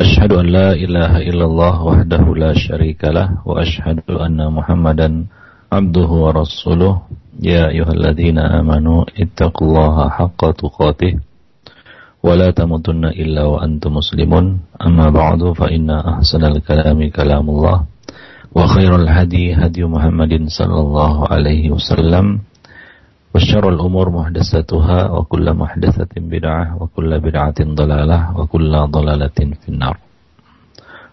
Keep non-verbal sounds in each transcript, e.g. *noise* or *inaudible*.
أشهد أن لا إله إلا الله وحده لا شريك له وأشهد أن محمدا عبده ورسوله يا أيها الذين آمنوا اتقوا الله حق تقاته ولا تموتن إلا وأنتم مسلمون أما بعد فإن أحسن الكلام كلام الله وخير الهدي هدي محمد صلى الله عليه وسلم وشر الأمور محدثاتها وكل محدثة بدعة وكل بدعة ضلالة وكل ضلالة في النار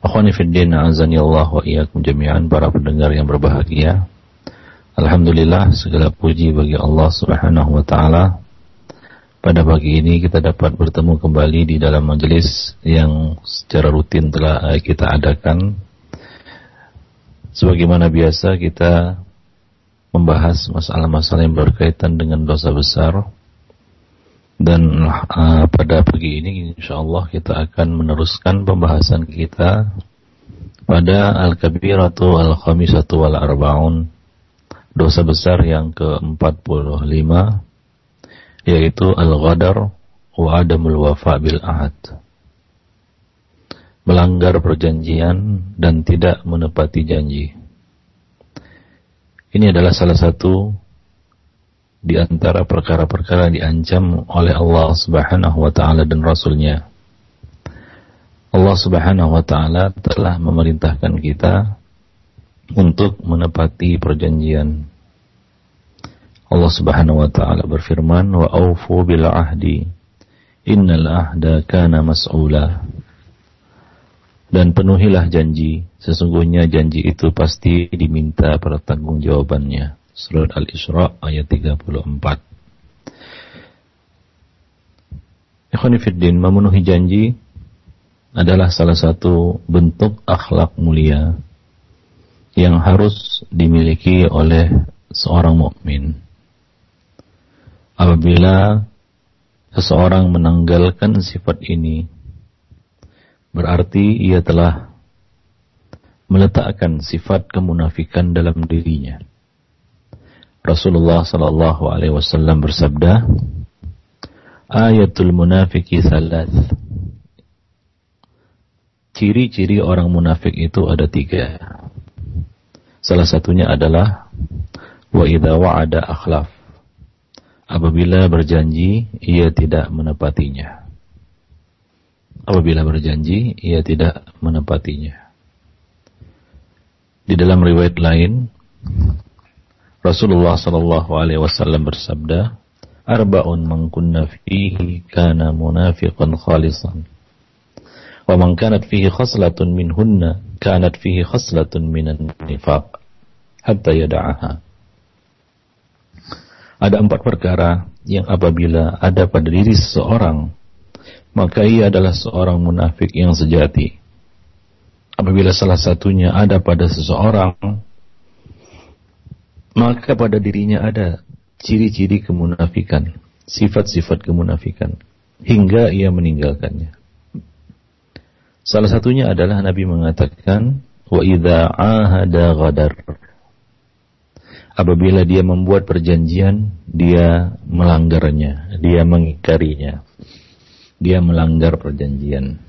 Akhwani Fiddin, azani Allah wa iyyakum jami'an para pendengar yang berbahagia. Alhamdulillah segala puji bagi Allah Subhanahu wa taala. Pada pagi ini kita dapat bertemu kembali di dalam majelis yang secara rutin telah kita adakan. Sebagaimana biasa kita membahas masalah-masalah yang berkaitan dengan dosa besar. Dan uh, pada pagi ini insya Allah kita akan meneruskan pembahasan kita pada Al-Kabiratu Al-Khamisatu Wal-Arba'un dosa besar yang ke-45 yaitu Al-Ghadar wa Adamul Wafa bil Ahad. Melanggar perjanjian dan tidak menepati janji ini adalah salah satu di antara perkara-perkara diancam oleh Allah Subhanahu wa taala dan rasulnya. Allah Subhanahu wa taala telah memerintahkan kita untuk menepati perjanjian. Allah Subhanahu wa taala berfirman, "Wa aufu bil ahdi. Innal ahda kana mas'ula." Dan penuhilah janji, sesungguhnya janji itu pasti diminta pertanggungjawabannya. Surat Al-Isra ayat 34. Ikhwanifiddin, memenuhi janji adalah salah satu bentuk akhlak mulia yang harus dimiliki oleh seorang mukmin. Apabila seseorang menanggalkan sifat ini, berarti ia telah meletakkan sifat kemunafikan dalam dirinya. Rasulullah sallallahu alaihi wasallam bersabda, "Ayatul munafiki salat." Ciri-ciri orang munafik itu ada tiga. Salah satunya adalah wa idza wa'ada akhlaf. Apabila berjanji, ia tidak menepatinya apabila berjanji ia tidak menepatinya. Di dalam riwayat lain Rasulullah sallallahu alaihi wasallam bersabda, "Arba'un man kunna fihi kana munafiqan khalisan." Wa man kanat fihi khaslatun minhunna kanat fihi khaslatun minan nifaq hatta yada'aha. Ada empat perkara yang apabila ada pada diri seseorang maka ia adalah seorang munafik yang sejati. Apabila salah satunya ada pada seseorang, maka pada dirinya ada ciri-ciri kemunafikan, sifat-sifat kemunafikan, hingga ia meninggalkannya. Salah satunya adalah Nabi mengatakan, wa idza ahada ghadar. Apabila dia membuat perjanjian, dia melanggarnya, dia mengikarinya dia melanggar perjanjian.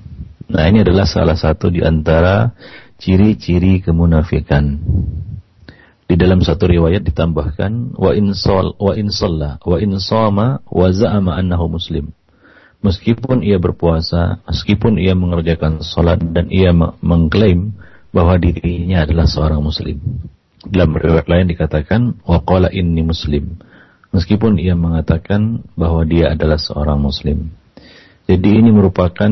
Nah ini adalah salah satu di antara ciri-ciri kemunafikan. Di dalam satu riwayat ditambahkan wa insol wa insalla wa insama wa za'ama annahu muslim. Meskipun ia berpuasa, meskipun ia mengerjakan salat dan ia mengklaim bahwa dirinya adalah seorang muslim. Dalam riwayat lain dikatakan wa qala inni muslim. Meskipun ia mengatakan bahwa dia adalah seorang muslim. Jadi ini merupakan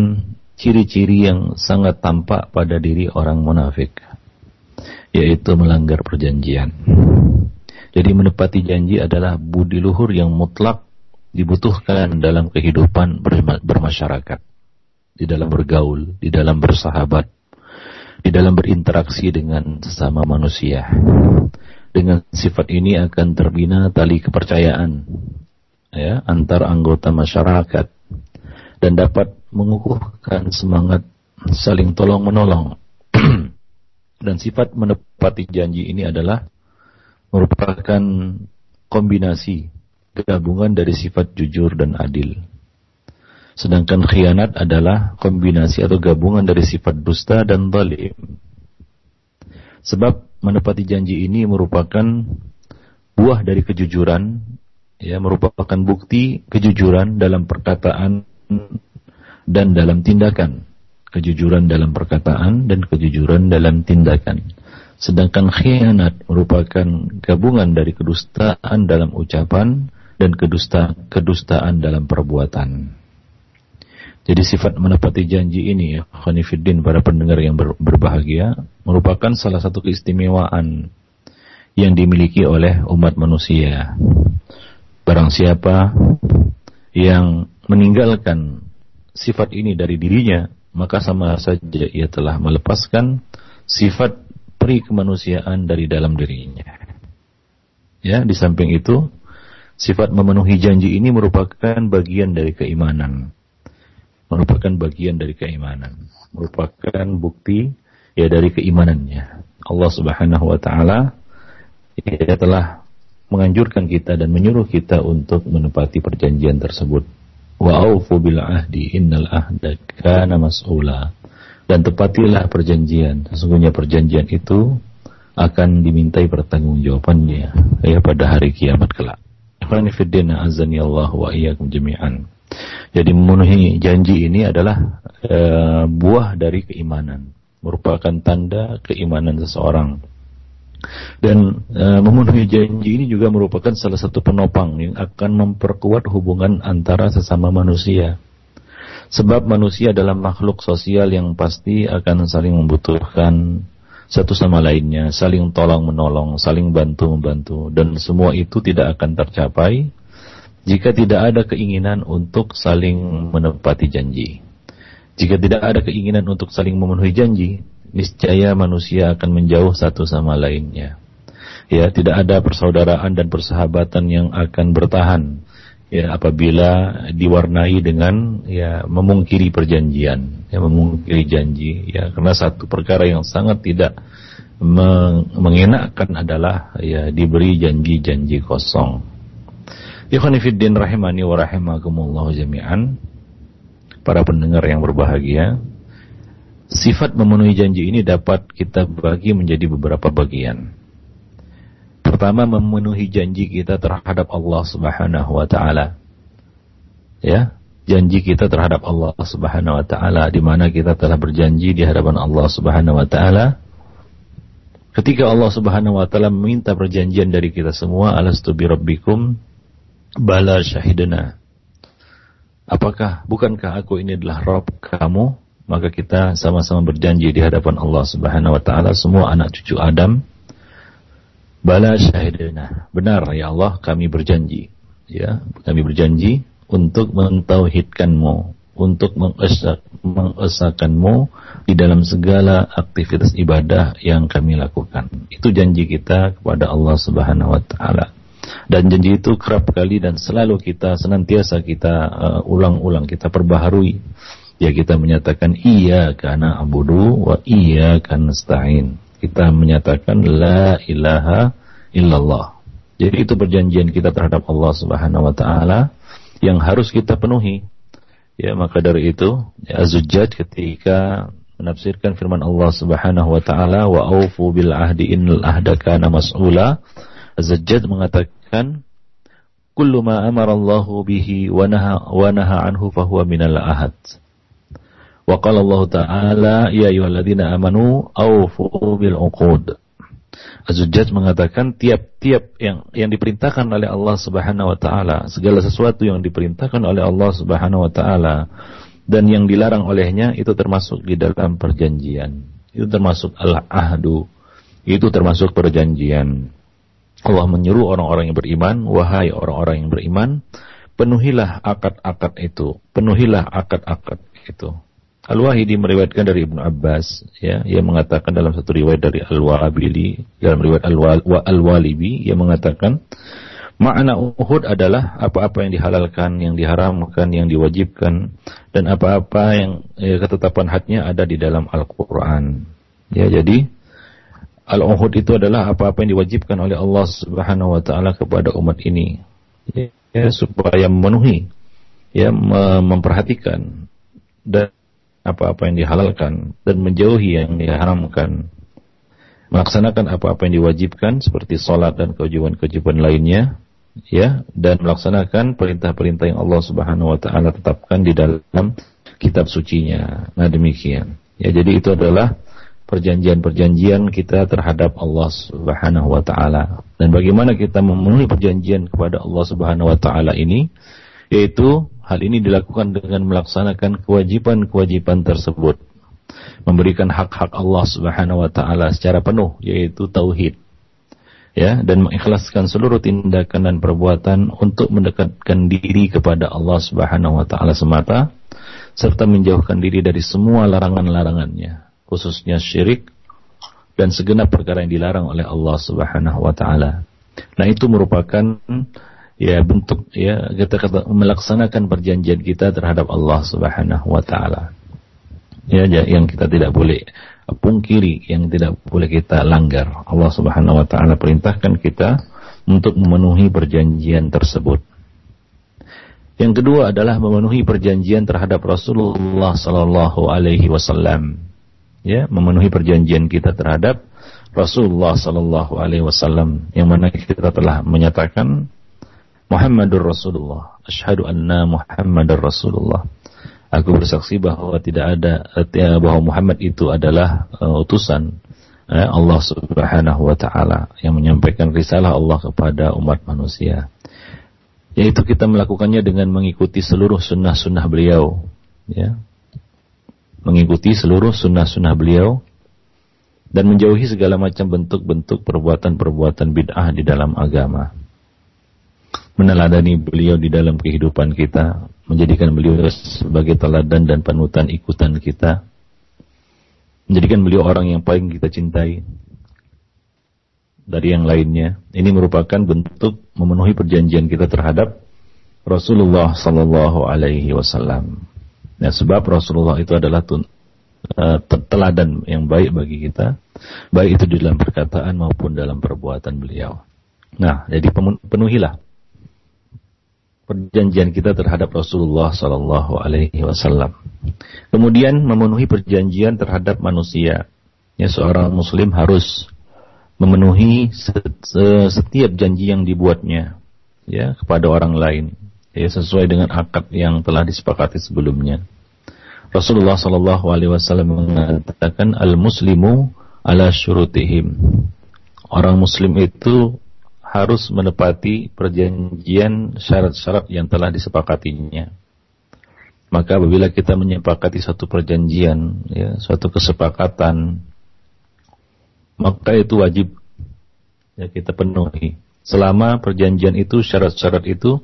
ciri-ciri yang sangat tampak pada diri orang munafik, yaitu melanggar perjanjian. Jadi menepati janji adalah budi luhur yang mutlak dibutuhkan dalam kehidupan bermasyarakat, di dalam bergaul, di dalam bersahabat, di dalam berinteraksi dengan sesama manusia. Dengan sifat ini akan terbina tali kepercayaan ya antar anggota masyarakat dan dapat mengukuhkan semangat saling tolong menolong. *clears throat* dan sifat menepati janji ini adalah merupakan kombinasi gabungan dari sifat jujur dan adil. Sedangkan khianat adalah kombinasi atau gabungan dari sifat dusta dan zalim. Sebab menepati janji ini merupakan buah dari kejujuran, ya merupakan bukti kejujuran dalam perkataan dan dalam tindakan. Kejujuran dalam perkataan dan kejujuran dalam tindakan. Sedangkan khianat merupakan gabungan dari kedustaan dalam ucapan dan kedusta, kedustaan dalam perbuatan. Jadi sifat menepati janji ini ya, Khonifuddin para pendengar yang ber, berbahagia merupakan salah satu keistimewaan yang dimiliki oleh umat manusia. Barang siapa yang meninggalkan sifat ini dari dirinya, maka sama saja ia telah melepaskan sifat peri kemanusiaan dari dalam dirinya. Ya, di samping itu, sifat memenuhi janji ini merupakan bagian dari keimanan merupakan bagian dari keimanan, merupakan bukti ya dari keimanannya. Allah Subhanahu wa taala ya telah menganjurkan kita dan menyuruh kita untuk menepati perjanjian tersebut. Wa aufu bil ahdi innal ahda kana mas'ula. Dan tepatilah perjanjian. Sesungguhnya perjanjian itu akan dimintai pertanggungjawabannya ya pada hari kiamat kelak. Ikhwani fiddin azani Allah wa iyyakum jami'an. Jadi memenuhi janji ini adalah e, buah dari keimanan, merupakan tanda keimanan seseorang. Dan e, memenuhi janji ini juga merupakan salah satu penopang yang akan memperkuat hubungan antara sesama manusia. Sebab manusia adalah makhluk sosial yang pasti akan saling membutuhkan satu sama lainnya, saling tolong menolong, saling bantu membantu, dan semua itu tidak akan tercapai jika tidak ada keinginan untuk saling menepati janji. Jika tidak ada keinginan untuk saling memenuhi janji, niscaya manusia akan menjauh satu sama lainnya. Ya, tidak ada persaudaraan dan persahabatan yang akan bertahan ya apabila diwarnai dengan ya memungkiri perjanjian, ya memungkiri janji ya karena satu perkara yang sangat tidak mengenakkan adalah ya diberi janji-janji kosong. Ikhwanifiddin rahimani wa rahimakumullah jami'an Para pendengar yang berbahagia Sifat memenuhi janji ini dapat kita bagi menjadi beberapa bagian Pertama memenuhi janji kita terhadap Allah subhanahu wa ta'ala Ya Janji kita terhadap Allah subhanahu wa ta'ala di mana kita telah berjanji di hadapan Allah subhanahu wa ta'ala Ketika Allah subhanahu wa ta'ala meminta perjanjian dari kita semua Alastu bi rabbikum Bala syahidana. Apakah bukankah aku ini adalah Rob kamu? Maka kita sama-sama berjanji di hadapan Allah Subhanahu wa taala semua anak cucu Adam Bala syahidana. Benar ya Allah kami berjanji. Ya, kami berjanji untuk mentauhidkanmu, untuk mengesak, mengesakanmu di dalam segala aktivitas ibadah yang kami lakukan. Itu janji kita kepada Allah Subhanahu wa taala. Dan janji itu kerap kali dan selalu kita senantiasa kita uh, ulang-ulang, kita perbaharui. Ya kita menyatakan iya karena abudu wa iya karena stain. Kita menyatakan la ilaha illallah. Jadi itu perjanjian kita terhadap Allah Subhanahu wa taala yang harus kita penuhi. Ya maka dari itu ya, Az-Zujjaj ketika menafsirkan firman Allah Subhanahu wa taala wa aufu bil ahdi innal ahda kana mas'ula Az-Zajjad mengatakan kullu ma amara Allah bihi wa naha wa naha anhu fahuwa minal ahad. Wa qala Allah Ta'ala ya ayyuhalladzina amanu awfu bil uqud. Az-Zujjaj mengatakan tiap-tiap yang yang diperintahkan oleh Allah Subhanahu wa taala, segala sesuatu yang diperintahkan oleh Allah Subhanahu wa taala dan yang dilarang olehnya itu termasuk di dalam perjanjian. Itu termasuk al-ahdu. Itu termasuk perjanjian. Allah menyuruh orang-orang yang beriman, wahai orang-orang yang beriman, penuhilah akad-akad itu, penuhilah akad-akad itu. Al-Wahidi meriwayatkan dari Ibnu Abbas, ya, ia mengatakan dalam satu riwayat dari Al-Wabili, dalam riwayat Al-Walibi, ia mengatakan, makna Uhud adalah apa-apa yang dihalalkan, yang diharamkan, yang diwajibkan, dan apa-apa yang ya, ketetapan hadnya ada di dalam Al-Quran. Ya, jadi Al-Uhud itu adalah apa-apa yang diwajibkan oleh Allah Subhanahu wa taala kepada umat ini ya, supaya memenuhi ya memperhatikan dan apa-apa yang dihalalkan dan menjauhi yang diharamkan melaksanakan apa-apa yang diwajibkan seperti sholat dan kewajiban-kewajiban lainnya ya dan melaksanakan perintah-perintah yang Allah Subhanahu wa taala tetapkan di dalam kitab sucinya. Nah, demikian. Ya, jadi itu adalah perjanjian-perjanjian kita terhadap Allah Subhanahu wa taala. Dan bagaimana kita memenuhi perjanjian kepada Allah Subhanahu wa taala ini yaitu hal ini dilakukan dengan melaksanakan kewajiban-kewajiban tersebut. Memberikan hak-hak Allah Subhanahu wa taala secara penuh yaitu tauhid ya dan mengikhlaskan seluruh tindakan dan perbuatan untuk mendekatkan diri kepada Allah Subhanahu wa taala semata serta menjauhkan diri dari semua larangan-larangannya khususnya syirik dan segenap perkara yang dilarang oleh Allah Subhanahu wa taala. Nah, itu merupakan ya bentuk ya kita kata, melaksanakan perjanjian kita terhadap Allah Subhanahu wa taala. Ya, yang kita tidak boleh pungkiri yang tidak boleh kita langgar. Allah Subhanahu wa taala perintahkan kita untuk memenuhi perjanjian tersebut. Yang kedua adalah memenuhi perjanjian terhadap Rasulullah sallallahu alaihi wasallam. Ya, memenuhi perjanjian kita terhadap Rasulullah sallallahu alaihi wasallam yang mana kita telah menyatakan Muhammadur Rasulullah. Asyhadu anna Muhammadar Rasulullah. Aku bersaksi bahwa tidak ada eh, bahwa Muhammad itu adalah uh, utusan uh, Allah Subhanahu wa taala yang menyampaikan risalah Allah kepada umat manusia. Yaitu kita melakukannya dengan mengikuti seluruh sunnah-sunnah beliau, ya. Mengikuti seluruh sunnah-sunnah beliau dan menjauhi segala macam bentuk-bentuk perbuatan-perbuatan bid'ah di dalam agama meneladani beliau di dalam kehidupan kita, menjadikan beliau sebagai teladan dan panutan ikutan kita, menjadikan beliau orang yang paling kita cintai dari yang lainnya. Ini merupakan bentuk memenuhi perjanjian kita terhadap Rasulullah Sallallahu Alaihi Wasallam. Ya, sebab Rasulullah itu adalah tun, uh, teladan yang baik bagi kita, baik itu di dalam perkataan maupun dalam perbuatan beliau. Nah, jadi penuhilah perjanjian kita terhadap Rasulullah Sallallahu Alaihi Wasallam. Kemudian memenuhi perjanjian terhadap manusia. Ya, seorang Muslim harus memenuhi setiap janji yang dibuatnya ya kepada orang lain ya sesuai dengan akad yang telah disepakati sebelumnya. Rasulullah Sallallahu Alaihi Wasallam mengatakan al muslimu ala syurutihim. Orang Muslim itu harus menepati perjanjian syarat-syarat yang telah disepakatinya. Maka apabila kita menyepakati satu perjanjian, ya, suatu kesepakatan, maka itu wajib ya kita penuhi. Selama perjanjian itu syarat-syarat itu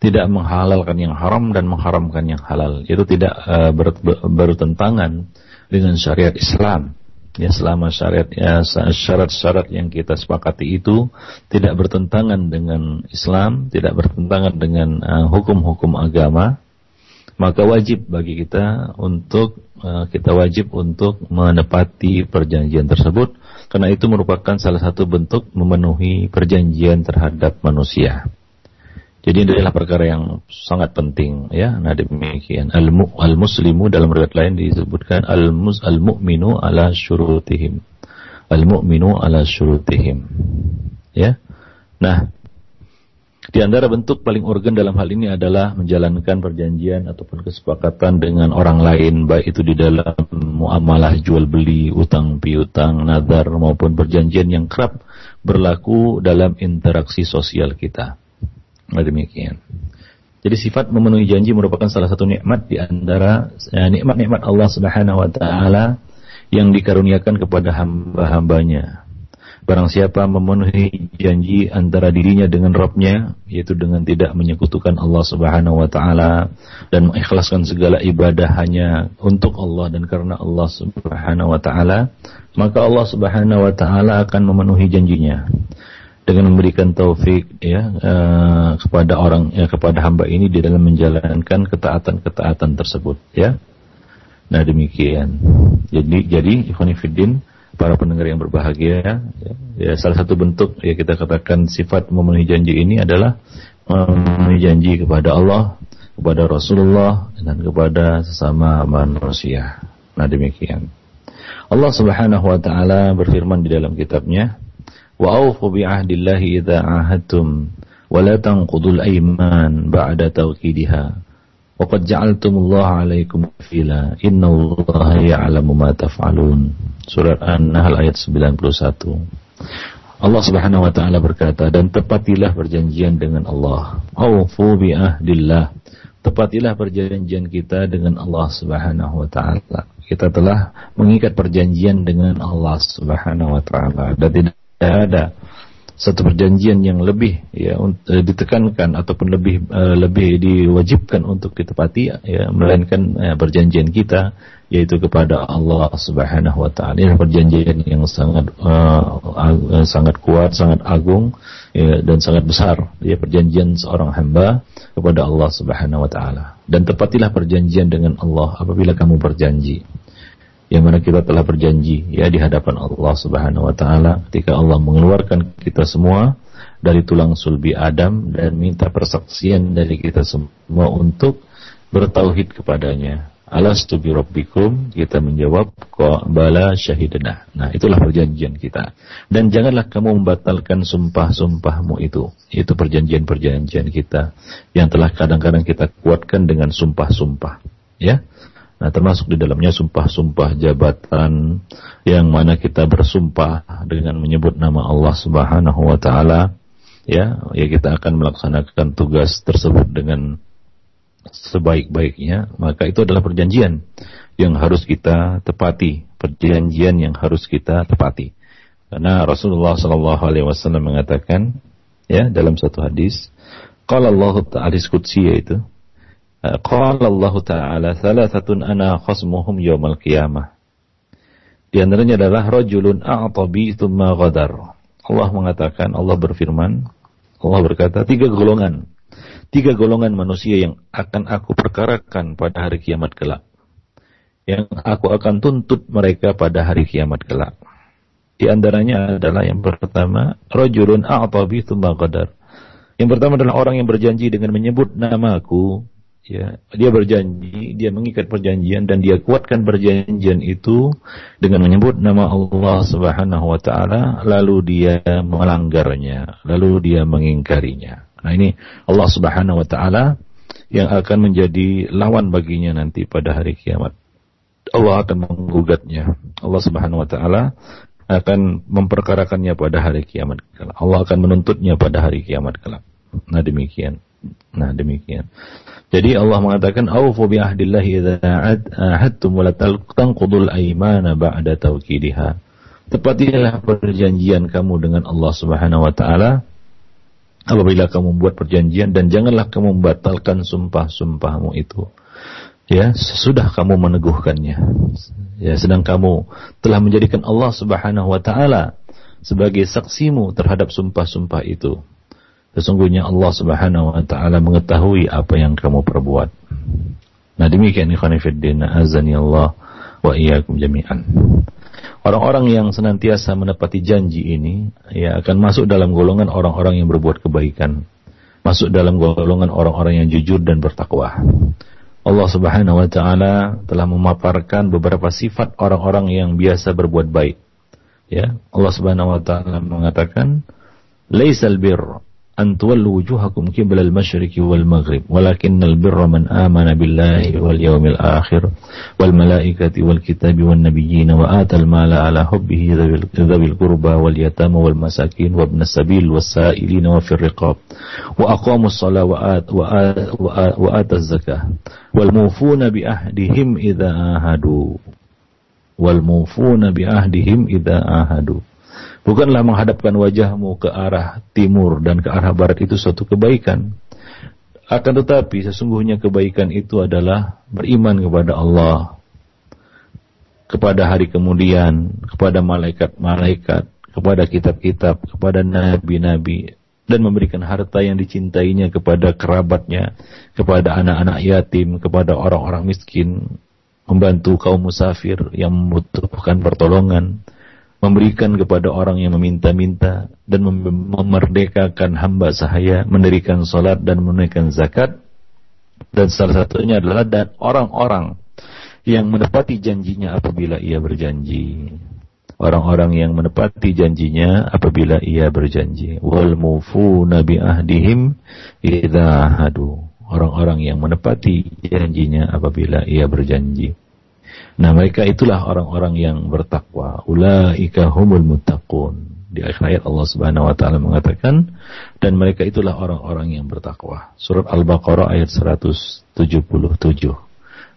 tidak menghalalkan yang haram dan mengharamkan yang halal, itu tidak uh, ber, ber, bertentangan dengan syariat Islam ya selama syariat ya syarat-syarat yang kita sepakati itu tidak bertentangan dengan Islam, tidak bertentangan dengan uh, hukum-hukum uh, agama, maka wajib bagi kita untuk uh, kita wajib untuk menepati perjanjian tersebut karena itu merupakan salah satu bentuk memenuhi perjanjian terhadap manusia. Jadi ini adalah perkara yang sangat penting ya. Nah demikian al, -mu, al muslimu dalam riwayat lain disebutkan al mus al mu'minu ala syurutihim. Al mu'minu ala syurutihim. Ya. Nah, di antara bentuk paling organ dalam hal ini adalah menjalankan perjanjian ataupun kesepakatan dengan orang lain baik itu di dalam muamalah jual beli, utang piutang, nazar maupun perjanjian yang kerap berlaku dalam interaksi sosial kita. Nah, demikian. Jadi sifat memenuhi janji merupakan salah satu nikmat di antara ya, nikmat-nikmat Allah Subhanahu wa taala yang dikaruniakan kepada hamba-hambanya. Barang siapa memenuhi janji antara dirinya dengan Rabbnya, yaitu dengan tidak menyekutukan Allah Subhanahu wa taala dan mengikhlaskan segala ibadah hanya untuk Allah dan karena Allah Subhanahu wa taala, maka Allah Subhanahu wa taala akan memenuhi janjinya dengan memberikan taufik ya uh, kepada orang ya kepada hamba ini di dalam menjalankan ketaatan-ketaatan tersebut ya. Nah demikian. Jadi jadi ikhwanifiddin para pendengar yang berbahagia ya, ya salah satu bentuk ya kita katakan sifat memenuhi janji ini adalah memenuhi janji kepada Allah kepada Rasulullah dan kepada sesama manusia. Nah demikian. Allah Subhanahu wa taala berfirman di dalam kitabnya, "Wa aufu bi ahdillahi idza ahadtum wa la tanqudul aiman ba'da tawkidiha." Wa qad ja'altumullaha 'alaikum fila. Innallaha ya'lamu ma taf'alun. Surat An-Nahl ayat 91. Allah Subhanahu wa taala berkata, "Dan tepatilah perjanjian dengan Allah." Aufu bi ahdillah. Tepatilah perjanjian kita dengan Allah Subhanahu wa taala. Kita telah mengikat perjanjian dengan Allah Subhanahu wa taala dan tidak ada satu perjanjian yang lebih ya uh, ditekankan ataupun lebih uh, lebih diwajibkan untuk ditepati ya melainkan uh, perjanjian kita yaitu kepada Allah Subhanahu wa taala. Ini perjanjian yang sangat sangat kuat, sangat agung ya, dan sangat besar ya perjanjian seorang hamba kepada Allah Subhanahu wa taala. Dan tepatilah perjanjian dengan Allah apabila kamu berjanji yang mana kita telah berjanji ya di hadapan Allah Subhanahu wa taala ketika Allah mengeluarkan kita semua dari tulang sulbi Adam dan minta persaksian dari kita semua untuk bertauhid kepadanya. Alastu bi rabbikum? Kita menjawab, bala syahidana. Nah, itulah perjanjian kita. Dan janganlah kamu membatalkan sumpah-sumpahmu itu. Itu perjanjian-perjanjian kita yang telah kadang-kadang kita kuatkan dengan sumpah-sumpah. Ya. Nah, termasuk di dalamnya sumpah-sumpah jabatan yang mana kita bersumpah dengan menyebut nama Allah Subhanahu wa taala, ya, ya kita akan melaksanakan tugas tersebut dengan sebaik-baiknya, maka itu adalah perjanjian yang harus kita tepati, perjanjian yang harus kita tepati. Karena Rasulullah sallallahu alaihi wasallam mengatakan ya dalam satu hadis, qala Allah Ta'ala qudsi yaitu Qala Allah Ta'ala Thalathatun ana khasmuhum yawmal qiyamah. Di antaranya adalah Rajulun a'tabi thumma ghadar. Allah mengatakan, Allah berfirman Allah berkata, tiga golongan Tiga golongan manusia yang akan aku perkarakan pada hari kiamat kelak. Yang aku akan tuntut mereka pada hari kiamat kelak. Di antaranya adalah yang pertama Rajulun a'tabi thumma ghadar. Yang pertama adalah orang yang berjanji dengan menyebut namaku ya dia berjanji dia mengikat perjanjian dan dia kuatkan perjanjian itu dengan menyebut nama Allah Subhanahu wa taala lalu dia melanggarnya lalu dia mengingkarinya. Nah ini Allah Subhanahu wa taala yang akan menjadi lawan baginya nanti pada hari kiamat. Allah akan menggugatnya. Allah Subhanahu wa taala akan memperkarakannya pada hari kiamat Allah akan menuntutnya pada hari kiamat kelak. Nah demikian nah demikian jadi Allah mengatakan aufu bi ahdillahi idza ahadtum wa tanqudul aymana ba'da tawkidiha. Tepatilah perjanjian kamu dengan Allah Subhanahu wa taala apabila kamu membuat perjanjian dan janganlah kamu membatalkan sumpah-sumpahmu itu. Ya, sesudah kamu meneguhkannya. Ya, sedang kamu telah menjadikan Allah Subhanahu wa taala sebagai saksimu terhadap sumpah-sumpah itu. Sesungguhnya Allah Subhanahu wa taala mengetahui apa yang kamu perbuat. Nah, demikian ikhwan fillah azani Allah wa iyyakum jami'an. Orang-orang yang senantiasa menepati janji ini ya akan masuk dalam golongan orang-orang yang berbuat kebaikan. Masuk dalam golongan orang-orang yang jujur dan bertakwa. Allah Subhanahu wa taala telah memaparkan beberapa sifat orang-orang yang biasa berbuat baik. Ya, Allah Subhanahu wa taala mengatakan, "Laisal birr أن تولوا وجوهكم قبل المشرق والمغرب ولكن البر من آمن بالله واليوم الآخر والملائكة والكتاب والنبيين وآتى المال على حبه ذوي القربى واليتامى والمساكين وابن السبيل والسائلين وفي الرقاب وأقاموا الصلاة وآت وآت وآت وآت الزكاة والموفون بأهدهم إذا آهدوا والموفون بأهدهم إذا آهدوا. Bukanlah menghadapkan wajahmu ke arah timur dan ke arah barat itu suatu kebaikan. Akan tetapi sesungguhnya kebaikan itu adalah beriman kepada Allah, kepada hari kemudian, kepada malaikat-malaikat, kepada kitab-kitab, kepada nabi-nabi, dan memberikan harta yang dicintainya kepada kerabatnya, kepada anak-anak yatim, kepada orang-orang miskin, membantu kaum musafir yang membutuhkan pertolongan, memberikan kepada orang yang meminta-minta dan memerdekakan hamba sahaya, mendirikan salat dan menunaikan zakat, Dan salah satunya adalah dan orang-orang yang menepati janjinya apabila ia berjanji. Orang-orang yang menepati janjinya apabila ia berjanji. Wal mufuna bi ahdihim idza hadu. Orang-orang yang menepati janjinya apabila ia berjanji. Nah, mereka itulah orang-orang yang bertakwa. Ulaika humul muttaqun. Di akhir ayat Allah Subhanahu wa taala mengatakan dan mereka itulah orang-orang yang bertakwa. Surat Al-Baqarah ayat 177.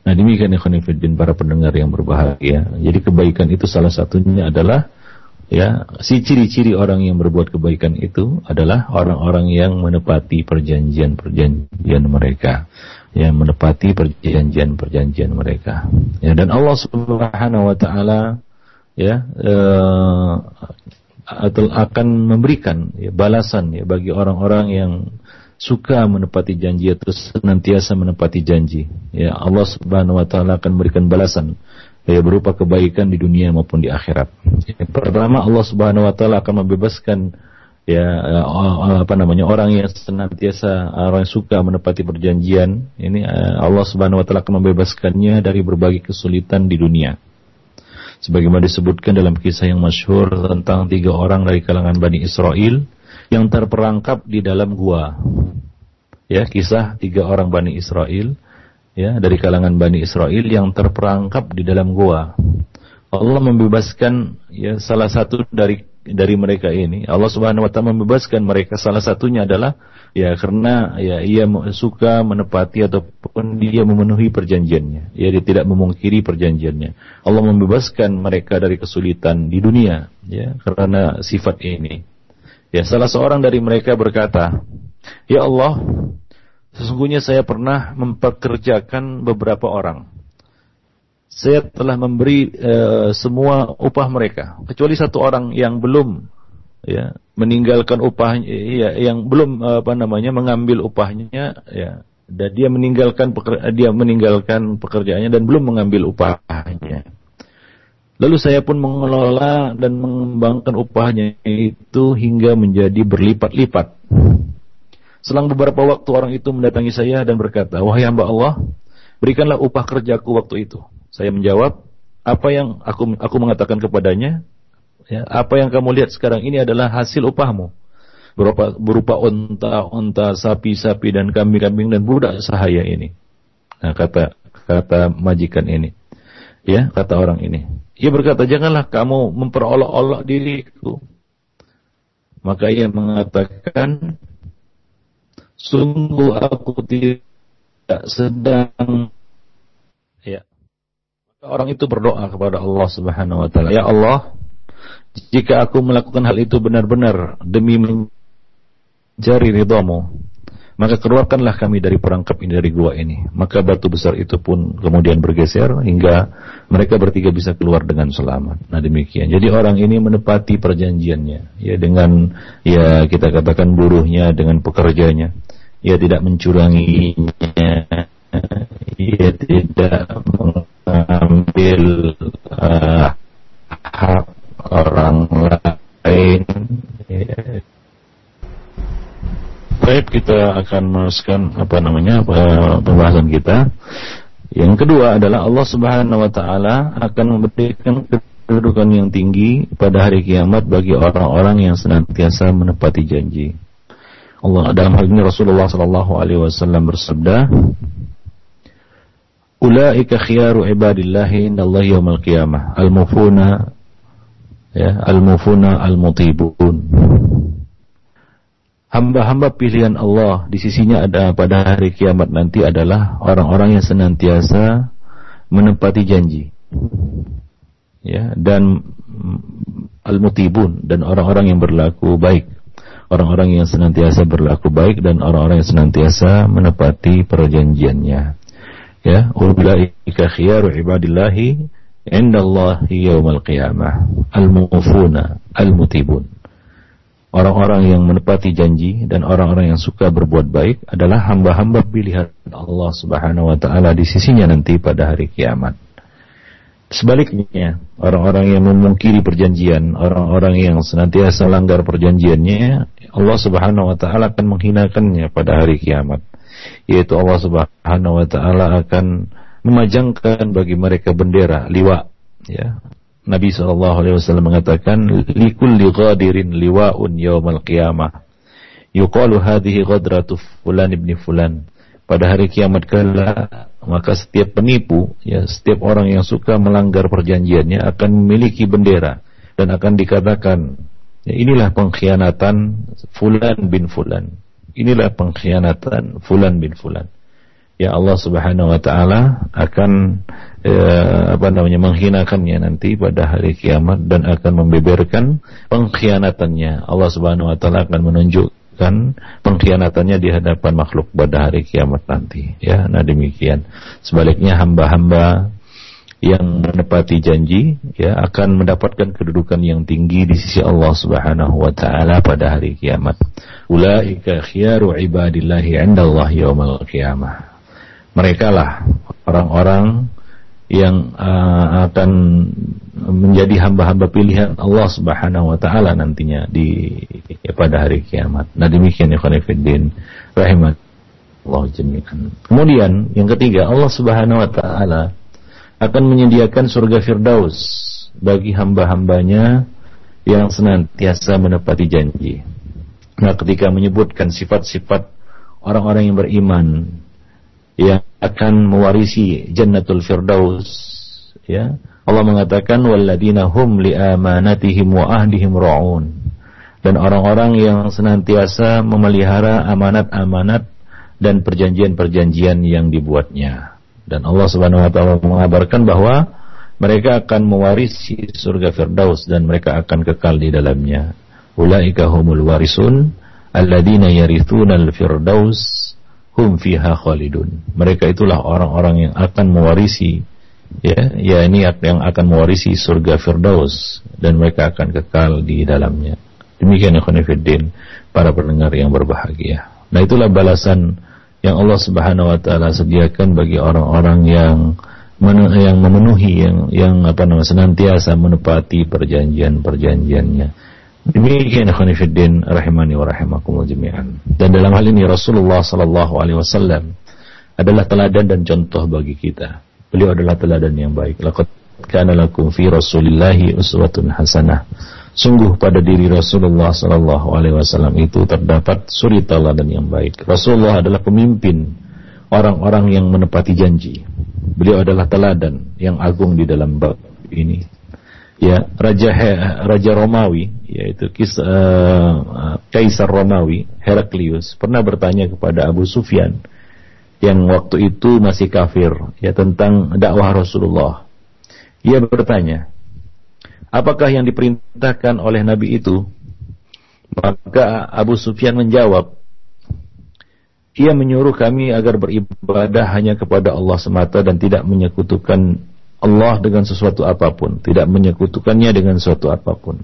Nah demikian ikhwanifiddin para pendengar yang berbahagia. Jadi kebaikan itu salah satunya adalah ya si ciri-ciri orang yang berbuat kebaikan itu adalah orang-orang yang menepati perjanjian-perjanjian mereka yang menepati perjanjian-perjanjian mereka ya dan Allah Subhanahu wa taala ya eh, akan memberikan ya, balasan ya bagi orang-orang yang suka menepati janji atau senantiasa menepati janji. Ya Allah Subhanahu wa taala akan memberikan balasan ya berupa kebaikan di dunia maupun di akhirat. Ya, pertama Allah Subhanahu wa taala akan membebaskan ya apa namanya orang yang senantiasa orang yang suka menepati perjanjian ini eh, Allah Subhanahu wa taala akan membebaskannya dari berbagai kesulitan di dunia sebagaimana disebutkan dalam kisah yang masyhur tentang tiga orang dari kalangan Bani Israel yang terperangkap di dalam gua. Ya, kisah tiga orang Bani Israel ya dari kalangan Bani Israel yang terperangkap di dalam gua. Allah membebaskan ya salah satu dari dari mereka ini. Allah Subhanahu wa taala membebaskan mereka. Salah satunya adalah ya karena ya ia suka menepati ataupun dia memenuhi perjanjiannya. Ya dia tidak memungkiri perjanjiannya. Allah membebaskan mereka dari kesulitan di dunia ya karena sifat ini. Ya salah seorang dari mereka berkata ya Allah sesungguhnya saya pernah memperkerjakan beberapa orang saya telah memberi uh, semua upah mereka. Kecuali satu orang yang belum ya meninggalkan upahnya ya yang belum apa namanya mengambil upahnya ya. Dan dia meninggalkan dia meninggalkan pekerjaannya dan belum mengambil upahnya. Lalu saya pun mengelola dan mengembangkan upahnya itu hingga menjadi berlipat-lipat. Selang beberapa waktu orang itu mendatangi saya dan berkata wahai hamba Allah berikanlah upah kerjaku waktu itu saya menjawab apa yang aku aku mengatakan kepadanya Ya, apa yang kamu lihat sekarang ini adalah hasil upahmu. Berupa, berupa unta-unta, sapi-sapi dan kambing-kambing dan budak sahaya ini. Nah, kata kata majikan ini. Ya, kata orang ini. Ia berkata, janganlah kamu memperolok-olok diriku. Maka ia mengatakan, sungguh aku tidak sedang orang itu berdoa kepada Allah Subhanahu wa taala, "Ya Allah, jika aku melakukan hal itu benar-benar demi mencari ridhamu, maka keluarkanlah kami dari perangkap ini dari gua ini. Maka batu besar itu pun kemudian bergeser hingga mereka bertiga bisa keluar dengan selamat. Nah demikian. Jadi orang ini menepati perjanjiannya, ya dengan ya kita katakan buruhnya dengan pekerjanya. Ia tidak mencuranginya, ia tidak mengambil uh, hak orang lain. Baik, kita akan meneruskan apa namanya pembahasan kita. Yang kedua adalah Allah Subhanahu wa taala akan memberikan kedudukan yang tinggi pada hari kiamat bagi orang-orang yang senantiasa menepati janji. Allah dalam hal ini Rasulullah sallallahu alaihi wasallam bersabda, "Ulaika khiyaru ibadillahi indallahi yaumil qiyamah, al-mufuna ya al-mufuna al-mutibun. Hamba-hamba pilihan Allah di sisinya ada pada hari kiamat nanti adalah orang-orang yang senantiasa menepati janji. Ya dan al-mutibun dan orang-orang yang berlaku baik. Orang-orang yang senantiasa berlaku baik dan orang-orang yang senantiasa menepati perjanjiannya ya ulaika khiyaru ibadillahi indallahi yaumal qiyamah al-mufuna al-mutibun orang-orang yang menepati janji dan orang-orang yang suka berbuat baik adalah hamba-hamba pilihan Allah Subhanahu wa taala di sisinya nanti pada hari kiamat. Sebaliknya, orang-orang yang memungkiri perjanjian, orang-orang yang senantiasa langgar perjanjiannya, Allah Subhanahu wa taala akan menghinakannya pada hari kiamat. Yaitu Allah Subhanahu wa taala akan memajangkan bagi mereka bendera liwa ya. Nabi SAW mengatakan likulli ghadirin liwa'un yaumal qiyamah. Yuqalu hadhihi ghadratu fulan ibni fulan. Pada hari kiamat kala maka setiap penipu, ya setiap orang yang suka melanggar perjanjiannya akan memiliki bendera dan akan dikatakan ya, inilah pengkhianatan fulan bin fulan. Inilah pengkhianatan fulan bin fulan. Ya Allah Subhanahu wa taala akan eh, apa namanya menghinakannya nanti pada hari kiamat dan akan membeberkan pengkhianatannya. Allah Subhanahu wa taala akan menunjuk melakukan pengkhianatannya di hadapan makhluk pada hari kiamat nanti. Ya, nah demikian. Sebaliknya hamba-hamba yang menepati janji ya akan mendapatkan kedudukan yang tinggi di sisi Allah Subhanahu wa taala pada hari kiamat. Ulaika khiyaru ibadillahi 'indallahi yaumil qiyamah. Mereka lah orang-orang yang uh, akan menjadi hamba-hamba pilihan Allah Subhanahu wa taala nantinya di ya, pada hari kiamat. Nah demikian ya khonifuddin rahimat Allah jami'an. Kemudian yang ketiga Allah Subhanahu wa taala akan menyediakan surga Firdaus bagi hamba-hambanya yang senantiasa menepati janji. Nah ketika menyebutkan sifat-sifat orang-orang yang beriman yang akan mewarisi Jannatul Firdaus ya Allah mengatakan walladzina hum li amanatihim wa ahdihim raun dan orang-orang yang senantiasa memelihara amanat-amanat dan perjanjian-perjanjian yang dibuatnya dan Allah Subhanahu wa taala mengabarkan bahwa mereka akan mewarisi surga Firdaus dan mereka akan kekal di dalamnya ulaika humul warisun alladzina al-firdaus hum fiha khalidun. Mereka itulah orang-orang yang akan mewarisi ya, ya ini yang akan mewarisi surga Firdaus dan mereka akan kekal di dalamnya. Demikian ikhwan para pendengar yang berbahagia. Nah, itulah balasan yang Allah Subhanahu wa taala sediakan bagi orang-orang yang yang memenuhi yang yang apa namanya senantiasa menepati perjanjian-perjanjiannya Demikian khonifuddin rahimani wa rahimakumullah jami'an. Dan dalam hal ini Rasulullah sallallahu alaihi wasallam adalah teladan dan contoh bagi kita. Beliau adalah teladan yang baik. Laqad kana lakum fi Rasulillahi uswatun hasanah. Sungguh pada diri Rasulullah sallallahu alaihi wasallam itu terdapat suri teladan yang baik. Rasulullah adalah pemimpin orang-orang yang menepati janji. Beliau adalah teladan yang agung di dalam bab ini ya raja raja Romawi yaitu kis, uh, kaisar Romawi Heraklius pernah bertanya kepada Abu Sufyan yang waktu itu masih kafir ya tentang dakwah Rasulullah. Ia bertanya, apakah yang diperintahkan oleh Nabi itu? Maka Abu Sufyan menjawab, ia menyuruh kami agar beribadah hanya kepada Allah semata dan tidak menyekutukan Allah dengan sesuatu apa pun, tidak menyekutukannya dengan sesuatu apa pun.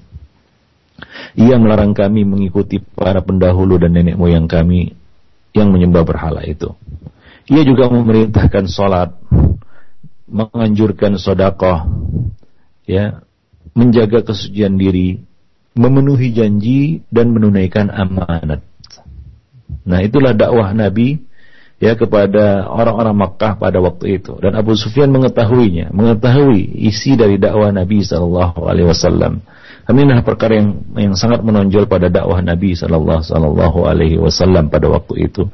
Ia melarang kami mengikuti para pendahulu dan nenek moyang kami yang menyembah berhala itu. Ia juga memerintahkan sholat, menganjurkan sodakoh, ya, menjaga kesucian diri, memenuhi janji dan menunaikan amanat. Nah itulah dakwah Nabi ya kepada orang-orang Makkah pada waktu itu. Dan Abu Sufyan mengetahuinya mengetahui isi dari dakwah Nabi Shallallahu Alaihi Wasallam. Ini adalah perkara yang yang sangat menonjol pada dakwah Nabi Shallallahu Alaihi Wasallam pada waktu itu.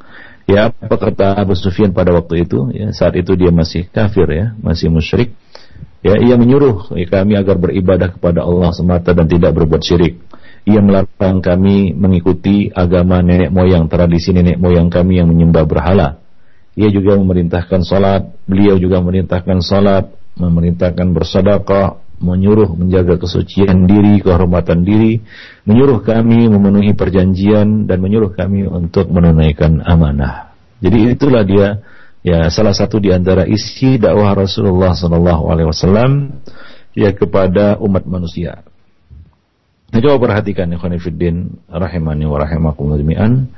Ya apa kata Abu Sufyan pada waktu itu? Ya saat itu dia masih kafir ya masih musyrik ya ia menyuruh kami agar beribadah kepada Allah semata dan tidak berbuat syirik ia melarang kami mengikuti agama nenek moyang, tradisi nenek moyang kami yang menyembah berhala. Ia juga memerintahkan salat, beliau juga memerintahkan salat, memerintahkan bersedekah, menyuruh menjaga kesucian diri, kehormatan diri, menyuruh kami memenuhi perjanjian dan menyuruh kami untuk menunaikan amanah. Jadi itulah dia ya salah satu di antara isi dakwah Rasulullah sallallahu alaihi wasallam ya kepada umat manusia. Nah, coba perhatikan ikhwanifiddin rahimani wa rahimakumullah jami'an.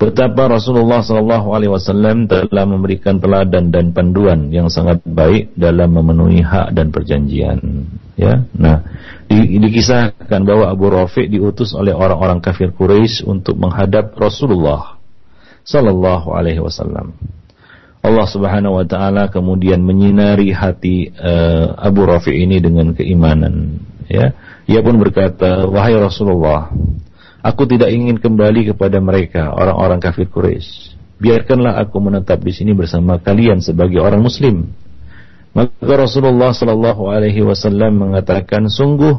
betapa Rasulullah Shallallahu Alaihi Wasallam telah memberikan teladan dan panduan yang sangat baik dalam memenuhi hak dan perjanjian. Ya, nah di, dikisahkan bahwa Abu Rafiq diutus oleh orang-orang kafir Quraisy untuk menghadap Rasulullah Shallallahu Alaihi Wasallam. Allah Subhanahu Wa Taala kemudian menyinari hati uh, Abu Rafiq ini dengan keimanan. Ya, ia pun berkata, wahai Rasulullah, Aku tidak ingin kembali kepada mereka, orang-orang kafir Quraisy. Biarkanlah aku menetap di sini bersama kalian sebagai orang muslim. Maka Rasulullah sallallahu alaihi wasallam mengatakan, "Sungguh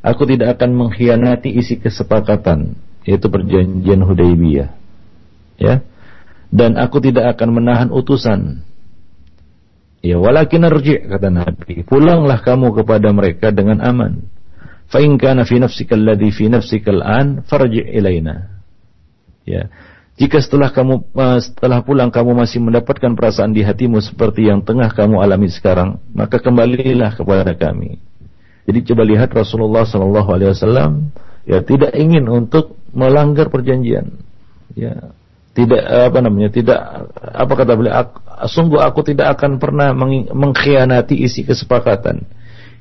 aku tidak akan mengkhianati isi kesepakatan, yaitu perjanjian Hudaybiyah." Ya. Dan aku tidak akan menahan utusan. Ya, walakin arji' kata Nabi, pulanglah kamu kepada mereka dengan aman. Fa in kana fi nafsika alladhi fi nafsika al'an farji' ilaina. Ya. Jika setelah kamu uh, setelah pulang kamu masih mendapatkan perasaan di hatimu seperti yang tengah kamu alami sekarang maka kembalilah kepada kami. Jadi coba lihat Rasulullah sallallahu alaihi wasallam ya tidak ingin untuk melanggar perjanjian. Ya tidak apa namanya tidak apa kata beliau sungguh aku tidak akan pernah mengkhianati isi kesepakatan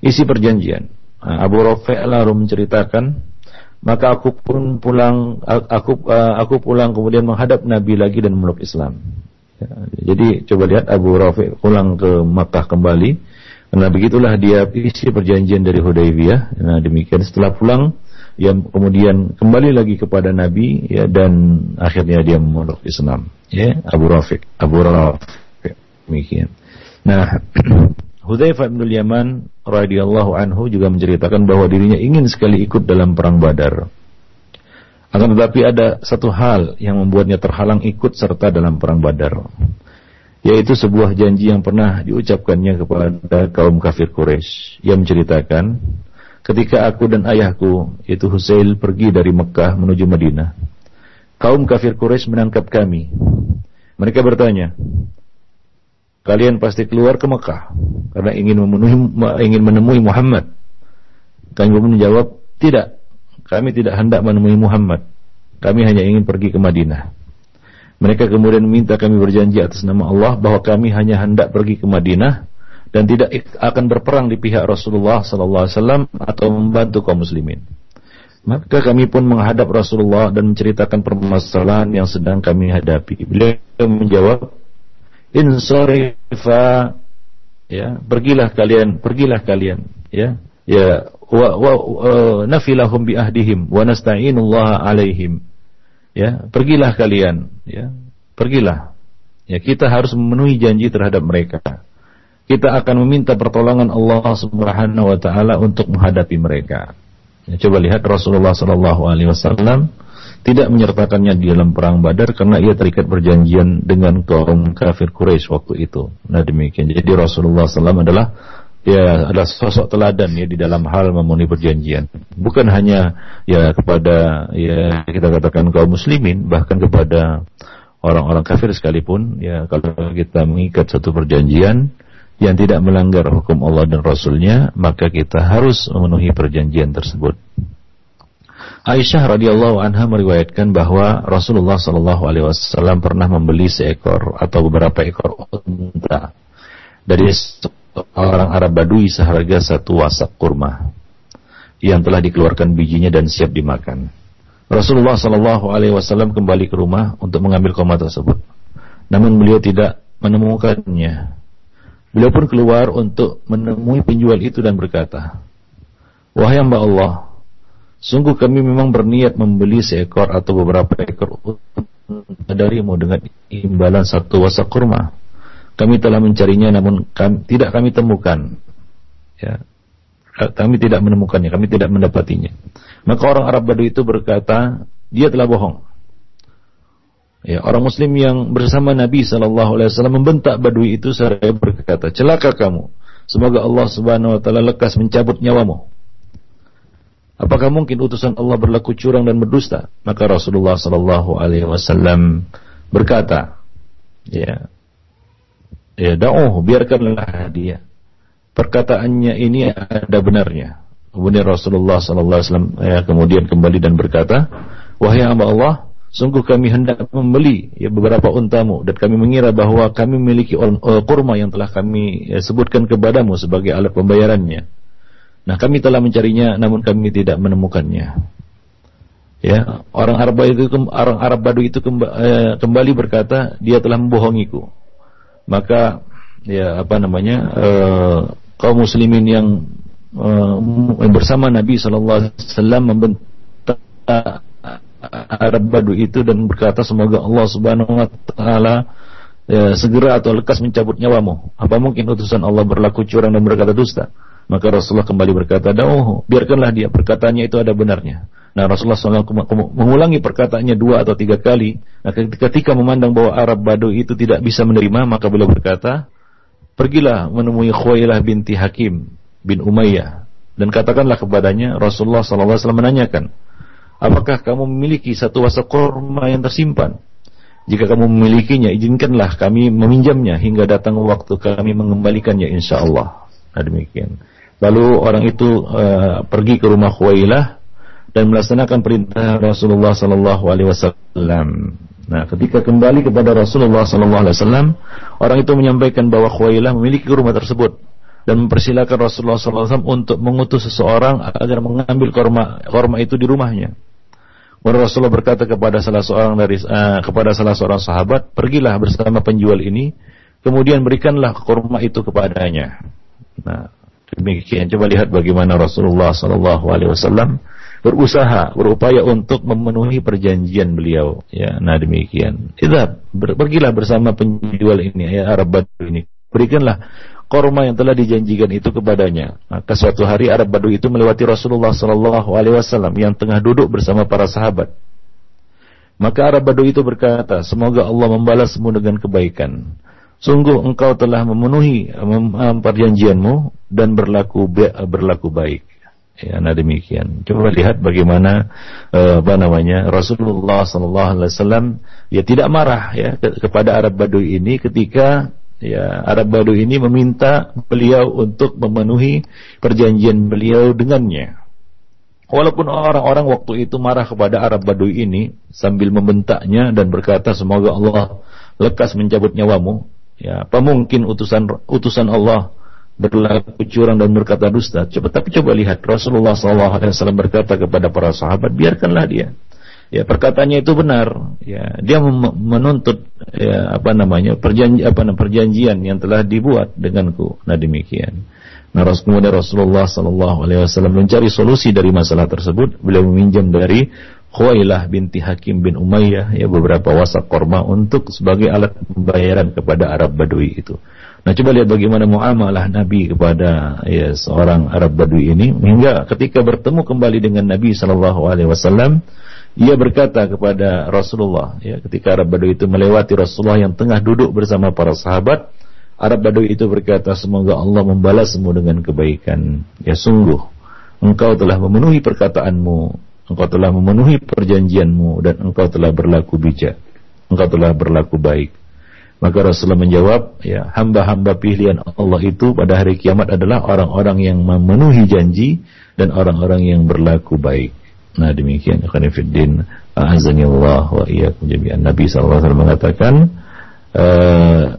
isi perjanjian Nah, Abu Rafi' lalu menceritakan, maka aku pun pulang, aku aku pulang kemudian menghadap Nabi lagi dan meluk Islam. Ya, jadi coba lihat Abu Rafi' pulang ke Makkah kembali. Nah begitulah dia isi perjanjian dari Hudaybiyah. Nah demikian setelah pulang, yang kemudian kembali lagi kepada Nabi ya dan akhirnya dia memeluk Islam. Ya Abu Rafiq, Abu Rafiq demikian. Nah *clears throat* Hudzaifah bin Yaman radhiyallahu anhu juga menceritakan bahwa dirinya ingin sekali ikut dalam perang Badar. Akan tetapi ada satu hal yang membuatnya terhalang ikut serta dalam perang Badar, yaitu sebuah janji yang pernah diucapkannya kepada kaum kafir Quraisy. Ia menceritakan, ketika aku dan ayahku, yaitu Husail pergi dari Mekah menuju Madinah, kaum kafir Quraisy menangkap kami. Mereka bertanya, kalian pasti keluar ke Mekah karena ingin memenuhi ingin menemui Muhammad. Kami pun menjawab, tidak. Kami tidak hendak menemui Muhammad. Kami hanya ingin pergi ke Madinah. Mereka kemudian meminta kami berjanji atas nama Allah bahwa kami hanya hendak pergi ke Madinah dan tidak akan berperang di pihak Rasulullah sallallahu alaihi wasallam atau membantu kaum muslimin. Maka kami pun menghadap Rasulullah dan menceritakan permasalahan yang sedang kami hadapi. Beliau menjawab, insarifa ya pergilah kalian pergilah kalian ya. Ya wa, wa nafilahum bi ahdihim wa nasta'inullah alaihim ya. Pergilah kalian ya. Pergilah. Ya kita harus memenuhi janji terhadap mereka kita akan meminta pertolongan Allah Subhanahu wa taala untuk menghadapi mereka ya, coba lihat Rasulullah sallallahu alaihi wasallam tidak menyertakannya di dalam perang Badar karena ia terikat perjanjian dengan kaum kafir Quraisy waktu itu. Nah demikian. Jadi Rasulullah SAW adalah ya adalah sosok teladan ya di dalam hal memenuhi perjanjian. Bukan hanya ya kepada ya kita katakan kaum muslimin, bahkan kepada orang-orang kafir sekalipun ya kalau kita mengikat satu perjanjian yang tidak melanggar hukum Allah dan Rasulnya maka kita harus memenuhi perjanjian tersebut. Aisyah radhiyallahu anha meriwayatkan bahwa Rasulullah Shallallahu alaihi wasallam pernah membeli seekor atau beberapa ekor unta dari orang Arab Badui seharga satu wasak kurma yang telah dikeluarkan bijinya dan siap dimakan. Rasulullah Shallallahu alaihi wasallam kembali ke rumah untuk mengambil kurma tersebut. Namun beliau tidak menemukannya. Beliau pun keluar untuk menemui penjual itu dan berkata, "Wahai hamba Allah, Sungguh kami memang berniat membeli seekor atau beberapa ekor unta darimu dengan imbalan satu wasak kurma. Kami telah mencarinya namun kami, tidak kami temukan. Ya. Kami tidak menemukannya, kami tidak mendapatinya. Maka orang Arab Badui itu berkata, dia telah bohong. Ya, orang Muslim yang bersama Nabi Shallallahu Alaihi Wasallam membentak Badui itu seraya berkata, celaka kamu. Semoga Allah Subhanahu Wa Taala lekas mencabut nyawamu. Apakah mungkin utusan Allah berlaku curang dan berdusta? Maka Rasulullah sallallahu alaihi wasallam berkata, ya. Ya, da'uh, biarkanlah dia. Perkataannya ini ada benarnya. Kemudian Rasulullah sallallahu alaihi wasallam ya, kemudian kembali dan berkata, "Wahai hamba Allah, Sungguh kami hendak membeli ya, beberapa untamu dan kami mengira bahwa kami memiliki uh, kurma yang telah kami ya, sebutkan kepadamu sebagai alat pembayarannya. Nah, kami telah mencarinya namun kami tidak menemukannya. Ya, orang Arab itu orang Arab Badu itu eh, kembali berkata, dia telah membohongiku. Maka ya apa namanya? Uh, kaum muslimin yang uh, bersama Nabi wasallam membentak Arab Badu itu dan berkata semoga Allah Subhanahu wa taala ya, segera atau lekas mencabut nyawamu. Apa mungkin utusan Allah berlaku curang dan berkata dusta? Maka Rasulullah kembali berkata, "Dauhu, biarkanlah dia perkataannya itu ada benarnya." Nah, Rasulullah SAW mengulangi perkataannya dua atau tiga kali. Nah, ketika memandang bahwa Arab Badu itu tidak bisa menerima, maka beliau berkata, "Pergilah menemui Khuwailah binti Hakim bin Umayyah dan katakanlah kepadanya Rasulullah SAW menanyakan, Apakah kamu memiliki satu wasa korma yang tersimpan? Jika kamu memilikinya, izinkanlah kami meminjamnya hingga datang waktu kami mengembalikannya insya Allah. Nah demikian. Lalu orang itu uh, pergi ke rumah Khuwailah dan melaksanakan perintah Rasulullah Sallallahu Alaihi Wasallam. Nah, ketika kembali kepada Rasulullah Sallallahu Alaihi Wasallam, orang itu menyampaikan bahwa Khuwailah memiliki rumah tersebut dan mempersilahkan Rasulullah SAW untuk mengutus seseorang agar mengambil korma korma itu di rumahnya. Maka Rasulullah berkata kepada salah seorang dari uh, kepada salah seorang sahabat, pergilah bersama penjual ini, kemudian berikanlah kurma itu kepadanya. Nah, demikian. Coba lihat bagaimana Rasulullah Wasallam berusaha, berupaya untuk memenuhi perjanjian beliau. Ya, nah demikian. Kita pergilah bersama penjual ini, ya Arab ini. Berikanlah korma yang telah dijanjikan itu kepadanya. Maka suatu hari Arab Badu itu melewati Rasulullah Sallallahu Alaihi Wasallam yang tengah duduk bersama para sahabat. Maka Arab Badu itu berkata, semoga Allah membalasmu dengan kebaikan. Sungguh engkau telah memenuhi perjanjianmu dan berlaku berlaku baik. Ya, nah demikian. Coba lihat bagaimana uh, apa namanya Rasulullah Sallallahu Alaihi Wasallam ya tidak marah ya kepada Arab Badu ini ketika ya Arab Badu ini meminta beliau untuk memenuhi perjanjian beliau dengannya. Walaupun orang-orang waktu itu marah kepada Arab Badu ini sambil membentaknya dan berkata semoga Allah lekas mencabut nyawamu. Ya, apa mungkin utusan utusan Allah berlaku curang dan berkata dusta? Coba tapi coba lihat Rasulullah SAW berkata kepada para sahabat, biarkanlah dia ya perkataannya itu benar. Ya dia menuntut ya apa namanya perjanji apa perjanjian yang telah dibuat denganku. Nah demikian. Nah kemudian Rasulullah Sallallahu Alaihi Wasallam mencari solusi dari masalah tersebut. Beliau meminjam dari Khuailah binti Hakim bin Umayyah ya beberapa wasak korma untuk sebagai alat pembayaran kepada Arab Badui itu. Nah coba lihat bagaimana muamalah Nabi kepada ya seorang Arab Badui ini. Hingga ketika bertemu kembali dengan Nabi Sallallahu Alaihi Wasallam ia berkata kepada Rasulullah, ya, ketika Arab Badu itu melewati Rasulullah yang tengah duduk bersama para sahabat, Arab Badu itu berkata, semoga Allah membalasmu dengan kebaikan. Ya sungguh, engkau telah memenuhi perkataanmu, engkau telah memenuhi perjanjianmu, dan engkau telah berlaku bijak. Engkau telah berlaku baik. Maka Rasulullah menjawab, ya hamba-hamba pilihan Allah itu pada hari kiamat adalah orang-orang yang memenuhi janji dan orang-orang yang berlaku baik. Nah demikian ikhwan fiddin. Azani Allah wa iyyakum jami'an. Nabi wasallam mengatakan uh,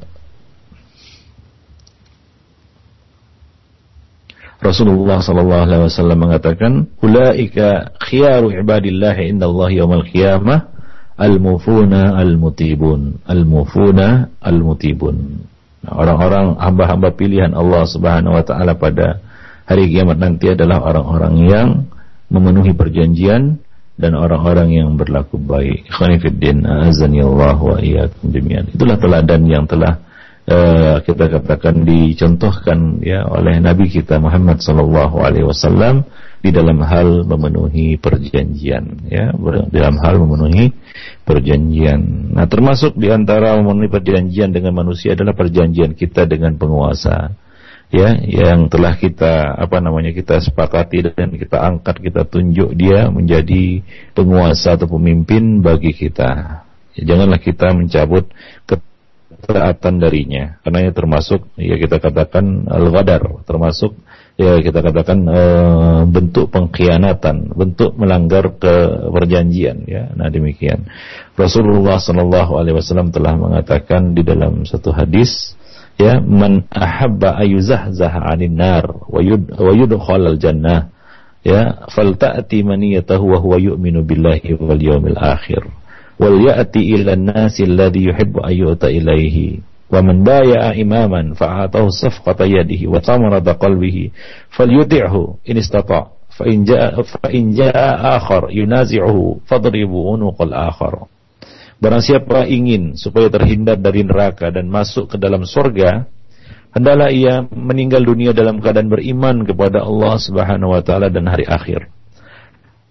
Rasulullah sallallahu alaihi wasallam mengatakan ulaika khiyaru ibadillah indallahi yaumil qiyamah al-mufuna al-mutibun. Al-mufuna al-mutibun. Nah, orang-orang hamba-hamba pilihan Allah Subhanahu wa taala pada hari kiamat nanti adalah orang-orang yang memenuhi perjanjian dan orang-orang yang berlaku baik. Khonifuddin azani Allah wa iyyakum jami'an. Itulah teladan yang telah uh, kita katakan dicontohkan ya oleh Nabi kita Muhammad sallallahu alaihi wasallam di dalam hal memenuhi perjanjian ya dalam hal memenuhi perjanjian. Nah, termasuk di antara memenuhi perjanjian dengan manusia adalah perjanjian kita dengan penguasa ya yang telah kita apa namanya kita sepakati dan kita angkat kita tunjuk dia menjadi penguasa atau pemimpin bagi kita ya, janganlah kita mencabut ketaatan darinya karena ini termasuk ya kita katakan al-ghadar termasuk ya kita katakan e, bentuk pengkhianatan, bentuk melanggar ke perjanjian ya. Nah demikian. Rasulullah Shallallahu alaihi wasallam telah mengatakan di dalam satu hadis ya man ahabba ayuzahzaha 'anil nar wa yudkhal al jannah ya falta'ti maniyatahu wa huwa yu'minu billahi wal yawmil akhir wal ya'ti ila an-nasi alladhi yuhibbu ayyuta ilaihi wa man baya'a imaman fa'atahu safqata yadihi wa tamarada qalbihi falyuti'hu in istata' fa in ja'a fa in ja'a akhar yunazi'uhu fadribu unuqal akhar Barang siapa ingin supaya terhindar dari neraka dan masuk ke dalam surga, hendaklah ia meninggal dunia dalam keadaan beriman kepada Allah Subhanahu wa taala dan hari akhir.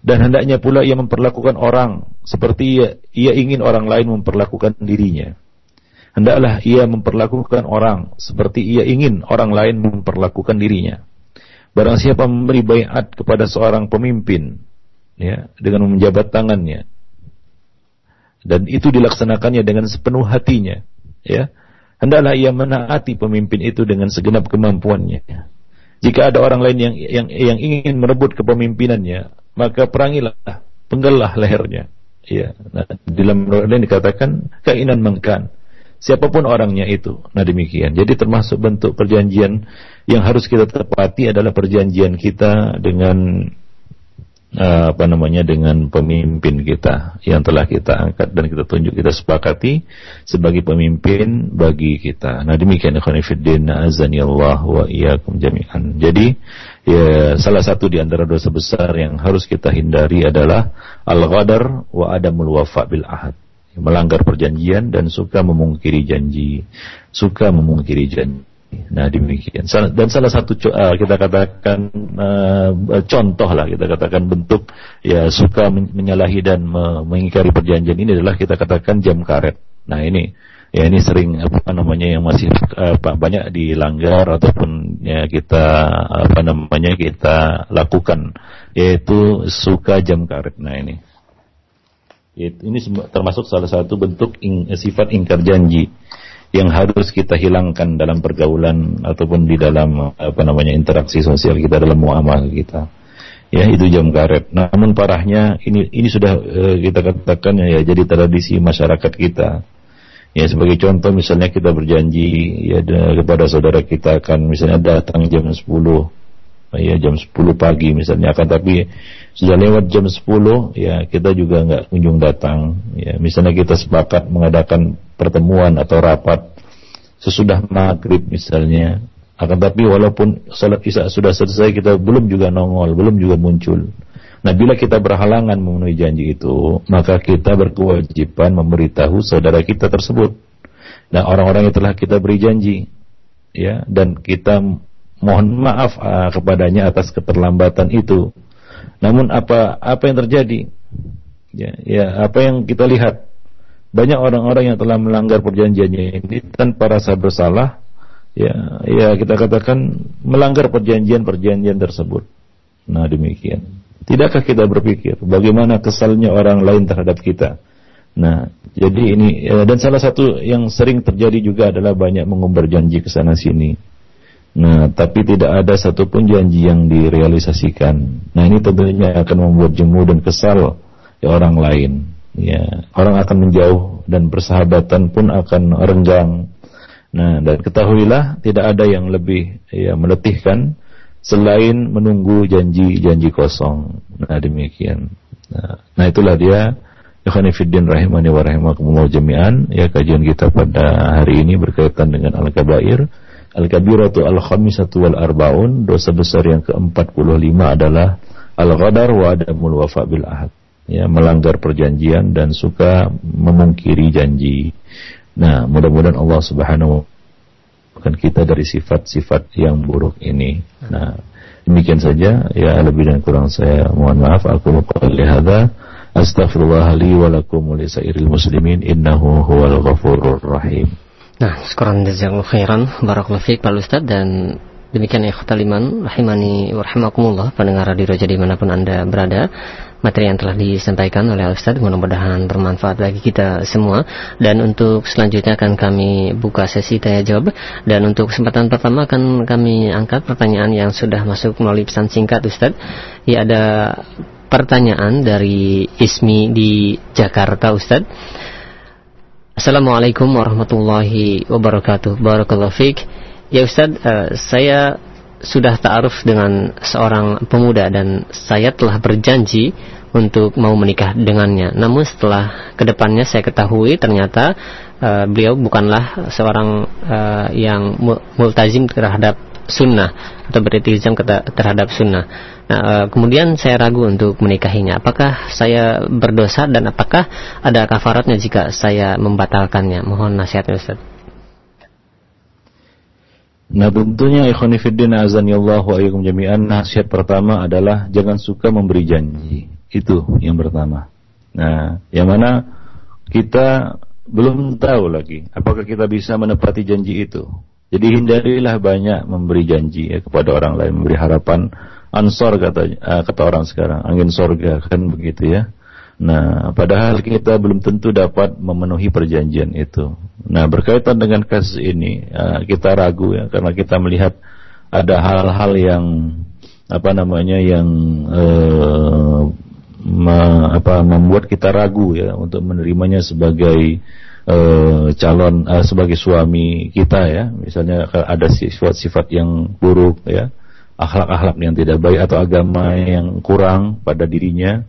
Dan hendaknya pula ia memperlakukan orang seperti ia, ia ingin orang lain memperlakukan dirinya. Hendaklah ia memperlakukan orang seperti ia ingin orang lain memperlakukan dirinya. Barang siapa memberi bayat kepada seorang pemimpin ya dengan menjabat tangannya dan itu dilaksanakannya dengan sepenuh hatinya ya. Hendaklah ia menaati pemimpin itu dengan segenap kemampuannya. Jika ada orang lain yang yang yang ingin merebut kepemimpinannya maka perangilah penggalah lehernya ya. Nah, dalam lain dikatakan kainan mengkan. Siapa pun orangnya itu. Nah demikian. Jadi termasuk bentuk perjanjian yang harus kita tepati adalah perjanjian kita dengan apa namanya dengan pemimpin kita yang telah kita angkat dan kita tunjuk kita sepakati sebagai pemimpin bagi kita. Nah demikian ikhwan fillah azani Allah wa iyyakum jami'an. Jadi ya salah satu di antara dosa besar yang harus kita hindari adalah al-ghadar wa adamul wafa bil ahad. Melanggar perjanjian dan suka memungkiri janji, suka memungkiri janji. Nah demikian. Dan salah satu uh, kita katakan uh, contoh lah kita katakan bentuk ya suka menyalahi dan mengingkari perjanjian ini adalah kita katakan jam karet. Nah ini ya ini sering apa namanya yang masih uh, banyak dilanggar ataupun ya kita apa namanya kita lakukan yaitu suka jam karet. Nah ini ini termasuk salah satu bentuk sifat ingkar janji yang harus kita hilangkan dalam pergaulan ataupun di dalam apa namanya interaksi sosial kita dalam muamalah kita. Ya, itu jam karet. Namun parahnya ini ini sudah uh, kita katakan ya jadi tradisi masyarakat kita. Ya sebagai contoh misalnya kita berjanji ya kepada saudara kita akan misalnya datang jam 10 ya jam 10 pagi misalnya. Akan tapi sudah lewat jam 10 ya kita juga nggak kunjung datang. Ya misalnya kita sepakat mengadakan pertemuan atau rapat sesudah maghrib misalnya. Akan tapi walaupun salat isya sudah selesai kita belum juga nongol belum juga muncul. Nah bila kita berhalangan memenuhi janji itu maka kita berkewajiban memberitahu saudara kita tersebut. Nah orang-orang yang telah kita beri janji ya dan kita mohon maaf uh, kepadanya atas keterlambatan itu. Namun apa apa yang terjadi? Ya ya apa yang kita lihat? Banyak orang-orang yang telah melanggar perjanjiannya ini tanpa rasa bersalah. Ya ya kita katakan melanggar perjanjian-perjanjian tersebut. Nah demikian. Tidakkah kita berpikir bagaimana kesalnya orang lain terhadap kita? Nah jadi ini ya, dan salah satu yang sering terjadi juga adalah banyak mengumbar janji ke sana sini Nah, tapi tidak ada satupun janji yang direalisasikan. Nah, ini tentunya akan membuat jemu dan kesal ya orang lain ya orang akan menjauh dan persahabatan pun akan renggang. Nah, dan ketahuilah tidak ada yang lebih ya meletihkan selain menunggu janji-janji kosong. Nah, demikian. Nah, nah itulah dia Ikhwanifiddin rahimani wa rahimakumullah jami'an Ya kajian kita pada hari ini berkaitan dengan Al-Kabair Al-Kabiratu Al-Khamisatu Wal-Arbaun Dosa besar yang ke-45 adalah Al-Ghadar wa adamul wafa bil ahad ya melanggar perjanjian dan suka memungkiri janji. Nah, mudah-mudahan Allah Subhanahu wa kita dari sifat-sifat yang buruk ini. Nah, demikian saja ya lebih dan kurang saya mohon maaf aku qouli hadza astaghfirullah li muslimin innahu huwal ghafurur rahim. Nah, sekarang jazakallahu khairan. Barakallahu fiik Pak Ustaz dan Demikian ya khutaliman rahimani warahmatullah pendengar di Roja di mana pun Anda berada. Materi yang telah disampaikan oleh Ustaz mudah-mudahan bermanfaat bagi kita semua. Dan untuk selanjutnya akan kami buka sesi tanya jawab. Dan untuk kesempatan pertama akan kami angkat pertanyaan yang sudah masuk melalui pesan singkat Ustaz ya ada pertanyaan dari Ismi di Jakarta Ustaz Assalamualaikum warahmatullahi wabarakatuh Barakallahu fiqh Ya Ustaz, uh, saya sudah ta'aruf dengan seorang pemuda dan saya telah berjanji untuk mau menikah dengannya. Namun setelah ke depannya saya ketahui ternyata uh, beliau bukanlah seorang uh, yang multazim terhadap sunnah atau beriltizam terhadap sunnah. Nah, uh, kemudian saya ragu untuk menikahinya. Apakah saya berdosa dan apakah ada kafaratnya jika saya membatalkannya? Mohon nasihatnya Ustaz. Nah tentunya ikhwanifiddin azanillah wa ayyakum jami'an nasihat pertama adalah jangan suka memberi janji. Itu yang pertama. Nah, yang mana kita belum tahu lagi apakah kita bisa menepati janji itu. Jadi hindarilah banyak memberi janji ya, kepada orang lain, memberi harapan ansor kata uh, kata orang sekarang, angin sorga kan begitu ya. Nah, padahal kita belum tentu dapat memenuhi perjanjian itu. Nah, berkaitan dengan kasus ini, uh, kita ragu ya karena kita melihat ada hal-hal yang apa namanya yang uh, me, apa membuat kita ragu ya untuk menerimanya sebagai uh, calon uh, sebagai suami kita ya. Misalnya ada sifat-sifat yang buruk ya, akhlak-akhlak yang tidak baik atau agama yang kurang pada dirinya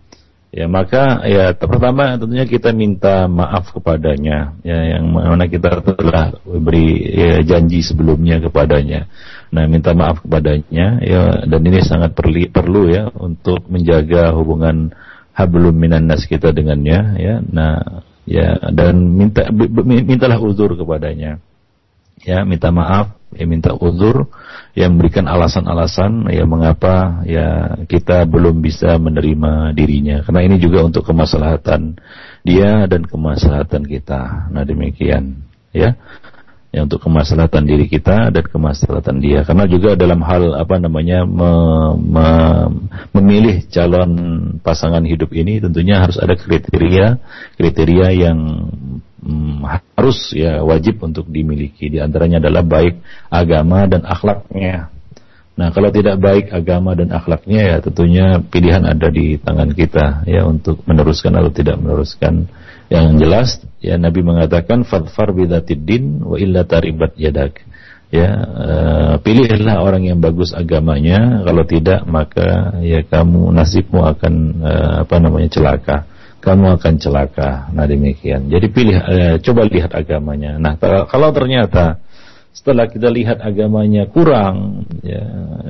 Ya maka ya pertama tentunya kita minta maaf kepadanya ya yang mana kita telah beri ya, janji sebelumnya kepadanya. Nah minta maaf kepadanya ya dan ini sangat perli, perlu ya untuk menjaga hubungan hablum minan nas kita dengannya ya. Nah ya dan minta mintalah uzur kepadanya. Ya minta maaf ya minta uzur yang memberikan alasan-alasan ya mengapa ya kita belum bisa menerima dirinya. Karena ini juga untuk kemaslahatan dia dan kemaslahatan kita. Nah demikian ya ya untuk kemaslahatan diri kita dan kemaslahatan dia karena juga dalam hal apa namanya me, me, memilih calon pasangan hidup ini tentunya harus ada kriteria kriteria yang hmm, harus ya wajib untuk dimiliki. Di antaranya adalah baik agama dan akhlaknya. Nah, kalau tidak baik agama dan akhlaknya ya tentunya pilihan ada di tangan kita ya untuk meneruskan atau tidak meneruskan. Yang jelas ya Nabi mengatakan fadfar bidatid din wa illa taribat yadak. Ya, uh, pilihlah orang yang bagus agamanya, kalau tidak maka ya kamu nasibmu akan uh, apa namanya celaka kamu akan celaka. Nah demikian. Jadi pilih, eh, coba lihat agamanya. Nah kalau ternyata setelah kita lihat agamanya kurang ya,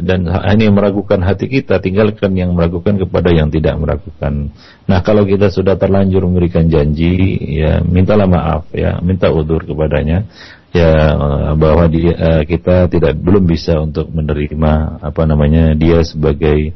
dan ini meragukan hati kita, tinggalkan yang meragukan kepada yang tidak meragukan. Nah kalau kita sudah terlanjur memberikan janji, ya mintalah maaf, ya minta udur kepadanya, ya bahwa dia, eh, kita tidak belum bisa untuk menerima apa namanya dia sebagai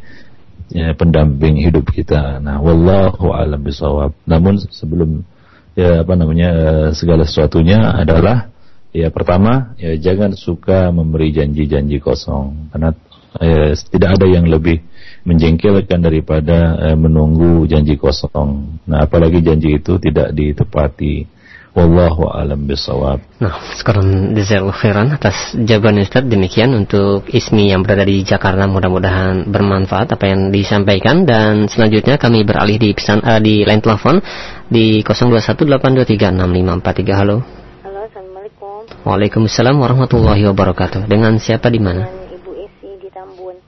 ya, pendamping hidup kita. Nah, wallahu alam bisawab. Namun sebelum ya apa namanya eh, segala sesuatunya adalah ya pertama ya jangan suka memberi janji-janji kosong karena ya, tidak ada yang lebih menjengkelkan daripada eh, menunggu janji kosong. Nah, apalagi janji itu tidak ditepati. Wallahu alam bisawab. Nah, sekarang jazakallahu khairan atas jawaban Ustaz. Demikian untuk Ismi yang berada di Jakarta mudah-mudahan bermanfaat apa yang disampaikan dan selanjutnya kami beralih di pesan uh, di line telepon di 0218236543. Halo. Waalaikumsalam warahmatullahi wabarakatuh. Dengan siapa di mana? Ibu Isi di Tambun.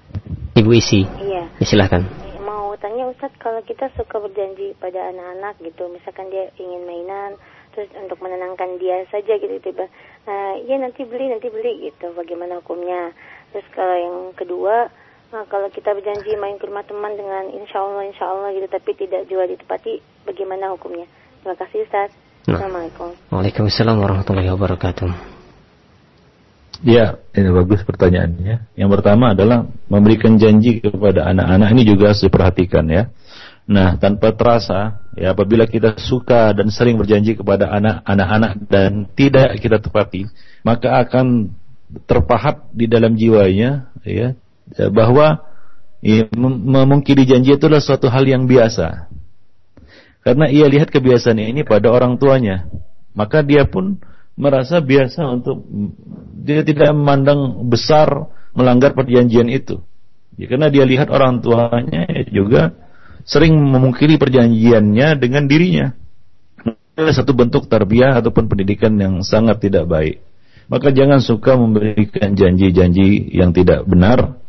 Ibu Isi. Iya. Ya, silakan. Mau tanya Ustaz kalau kita suka berjanji pada anak-anak gitu, misalkan dia ingin mainan terus untuk menenangkan dia saja gitu tiba nah iya nanti beli nanti beli gitu bagaimana hukumnya terus kalau yang kedua nah, kalau kita berjanji main ke rumah teman dengan insya Allah insya Allah gitu tapi tidak juga ditepati bagaimana hukumnya terima kasih Ustaz nah. Assalamualaikum Waalaikumsalam warahmatullahi wabarakatuh Ya, ini bagus pertanyaannya. Yang pertama adalah memberikan janji kepada anak-anak ini juga harus diperhatikan ya. Nah, tanpa terasa, ya apabila kita suka dan sering berjanji kepada anak-anak dan tidak kita tepati, maka akan terpahat di dalam jiwanya ya bahwa ya, memungkiri janji itu adalah suatu hal yang biasa. Karena ia lihat kebiasaan ini pada orang tuanya, maka dia pun merasa biasa untuk dia tidak memandang besar melanggar perjanjian itu. Ya, karena dia lihat orang tuanya juga sering memungkiri perjanjiannya dengan dirinya. Ini satu bentuk tarbiyah ataupun pendidikan yang sangat tidak baik. Maka jangan suka memberikan janji-janji yang tidak benar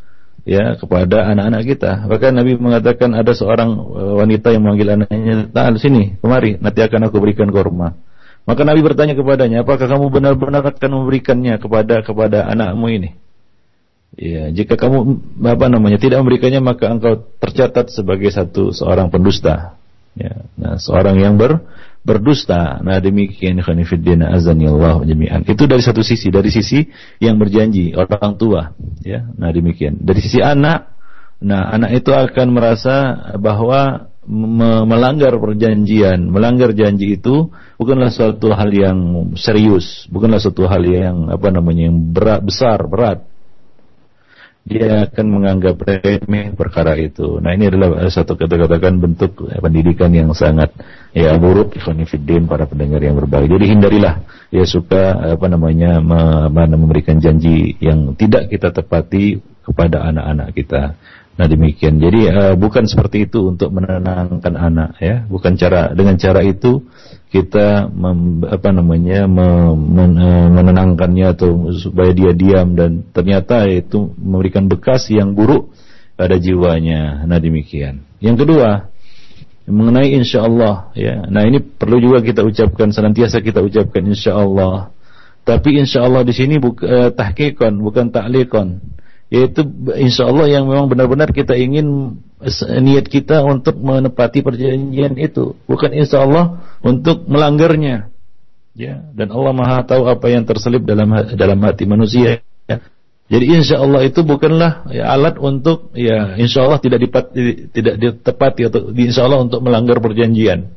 ya kepada anak-anak kita. Bahkan Nabi mengatakan ada seorang eh, wanita yang memanggil anaknya, "Ta'al sini, kemari, nanti akan aku berikan korma." Maka Nabi bertanya kepadanya, "Apakah kamu benar-benar akan memberikannya kepada kepada anakmu ini?" Ya, jika kamu apa namanya tidak memberikannya maka engkau tercatat sebagai satu seorang pendusta. Ya, nah seorang yang ber berdusta. Nah demikian khanifiddin azanillahu jami'an. Itu dari satu sisi, dari sisi yang berjanji orang tua, ya. Nah demikian. Dari sisi anak, nah anak itu akan merasa bahwa me melanggar perjanjian, melanggar janji itu bukanlah suatu hal yang serius, bukanlah suatu hal yang apa namanya yang berat besar, berat dia akan menganggap remeh perkara itu. Nah ini adalah satu kata-katakan bentuk eh, pendidikan yang sangat ya buruk Ikhwanifiddin para pendengar yang berbahagia. Jadi hindarilah ya suka apa namanya memberikan janji yang tidak kita tepati kepada anak-anak kita. Nah demikian. Jadi uh, bukan seperti itu untuk menenangkan anak ya. Bukan cara dengan cara itu kita mem, apa namanya mem, eh, menenangkannya atau supaya dia diam dan ternyata itu memberikan bekas yang buruk pada jiwanya. Nah demikian. Yang kedua mengenai insya Allah ya. Nah ini perlu juga kita ucapkan senantiasa kita ucapkan insya Allah. Tapi insya Allah di sini bukan uh, tahkikon bukan taklikon yaitu insya Allah yang memang benar-benar kita ingin niat kita untuk menepati perjanjian itu. Bukan insya Allah untuk melanggarnya. Ya dan Allah maha tahu apa yang terselip dalam dalam hati manusia. Ya. jadi insya Allah itu bukanlah ya, alat untuk ya insya Allah tidak dipati, tidak ditepati atau insya Allah untuk melanggar perjanjian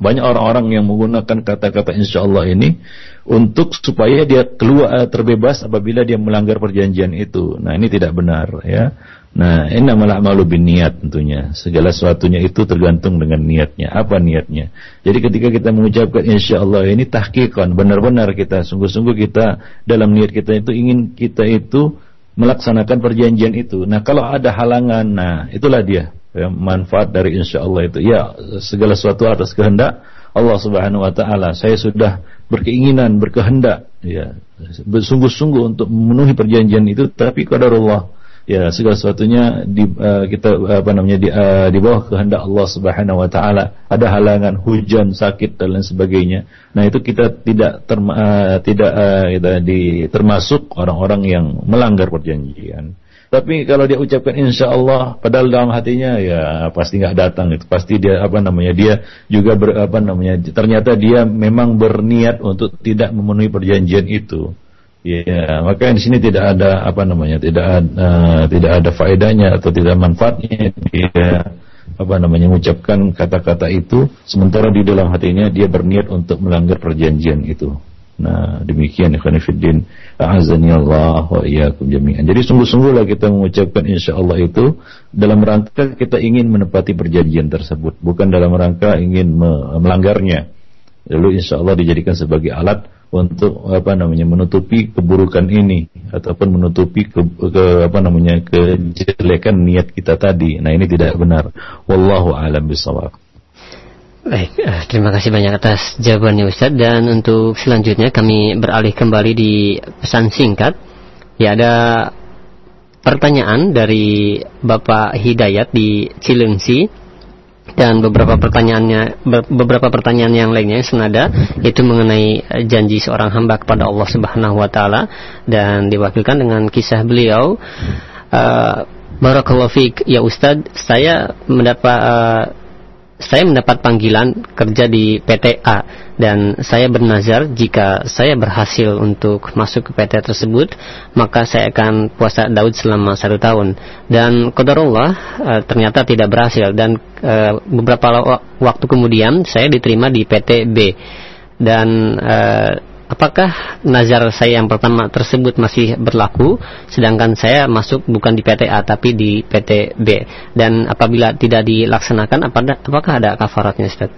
banyak orang-orang yang menggunakan kata-kata insya Allah ini untuk supaya dia keluar eh, terbebas apabila dia melanggar perjanjian itu. Nah ini tidak benar ya. Nah ini malah malu bin niat tentunya. Segala sesuatunya itu tergantung dengan niatnya. Apa niatnya? Jadi ketika kita mengucapkan insya Allah ini tahkikan benar-benar kita sungguh-sungguh kita dalam niat kita itu ingin kita itu melaksanakan perjanjian itu. Nah kalau ada halangan, nah itulah dia ya, manfaat dari insya Allah itu. Ya segala sesuatu atas kehendak Allah Subhanahu Wa Taala. Saya sudah berkeinginan berkehendak. Ya bersungguh-sungguh untuk memenuhi perjanjian itu. Tapi Allah ya segala sesuatunya di uh, kita apa namanya di, uh, di bawah kehendak Allah Subhanahu wa taala. Ada halangan hujan sakit dan lain sebagainya. Nah itu kita tidak terma, uh, tidak uh, di, termasuk orang-orang yang melanggar perjanjian tapi kalau dia ucapkan insya Allah, padahal dalam hatinya ya pasti nggak datang itu. Pasti dia apa namanya dia juga ber, apa namanya ternyata dia memang berniat untuk tidak memenuhi perjanjian itu. Ya, maka di sini tidak ada apa namanya tidak ada uh, tidak ada faedahnya atau tidak manfaatnya dia apa namanya mengucapkan kata-kata itu sementara di dalam hatinya dia berniat untuk melanggar perjanjian itu. Nah, demikian ikhwan fillah. A'azani Allah wa iyyakum jami'an. Jadi sungguh-sungguhlah kita mengucapkan insyaallah itu dalam rangka kita ingin menepati perjanjian tersebut, bukan dalam rangka ingin melanggarnya. Lalu insyaallah dijadikan sebagai alat untuk apa namanya menutupi keburukan ini ataupun menutupi ke, ke apa namanya kejelekan niat kita tadi. Nah, ini tidak benar. Wallahu a'lam bishawab. Baik, eh, terima kasih banyak atas jawabannya Ustaz dan untuk selanjutnya kami beralih kembali di pesan singkat. Ya ada pertanyaan dari Bapak Hidayat di Cilengsi. Dan beberapa pertanyaannya beberapa pertanyaan yang lainnya yang senada itu mengenai janji seorang hamba kepada Allah Subhanahu wa taala. Dan diwakilkan dengan kisah beliau. Uh, Barakallahu fiik. Ya Ustaz saya mendapat uh, saya mendapat panggilan kerja di PTA dan saya bernazar jika saya berhasil untuk masuk ke PT tersebut maka saya akan puasa Daud selama satu tahun. Dan kodarullah e, ternyata tidak berhasil dan e, beberapa waktu kemudian saya diterima di PT B. Dan e, apakah nazar saya yang pertama tersebut masih berlaku sedangkan saya masuk bukan di PT A tapi di PT B dan apabila tidak dilaksanakan apakah ada kafaratnya Ustaz?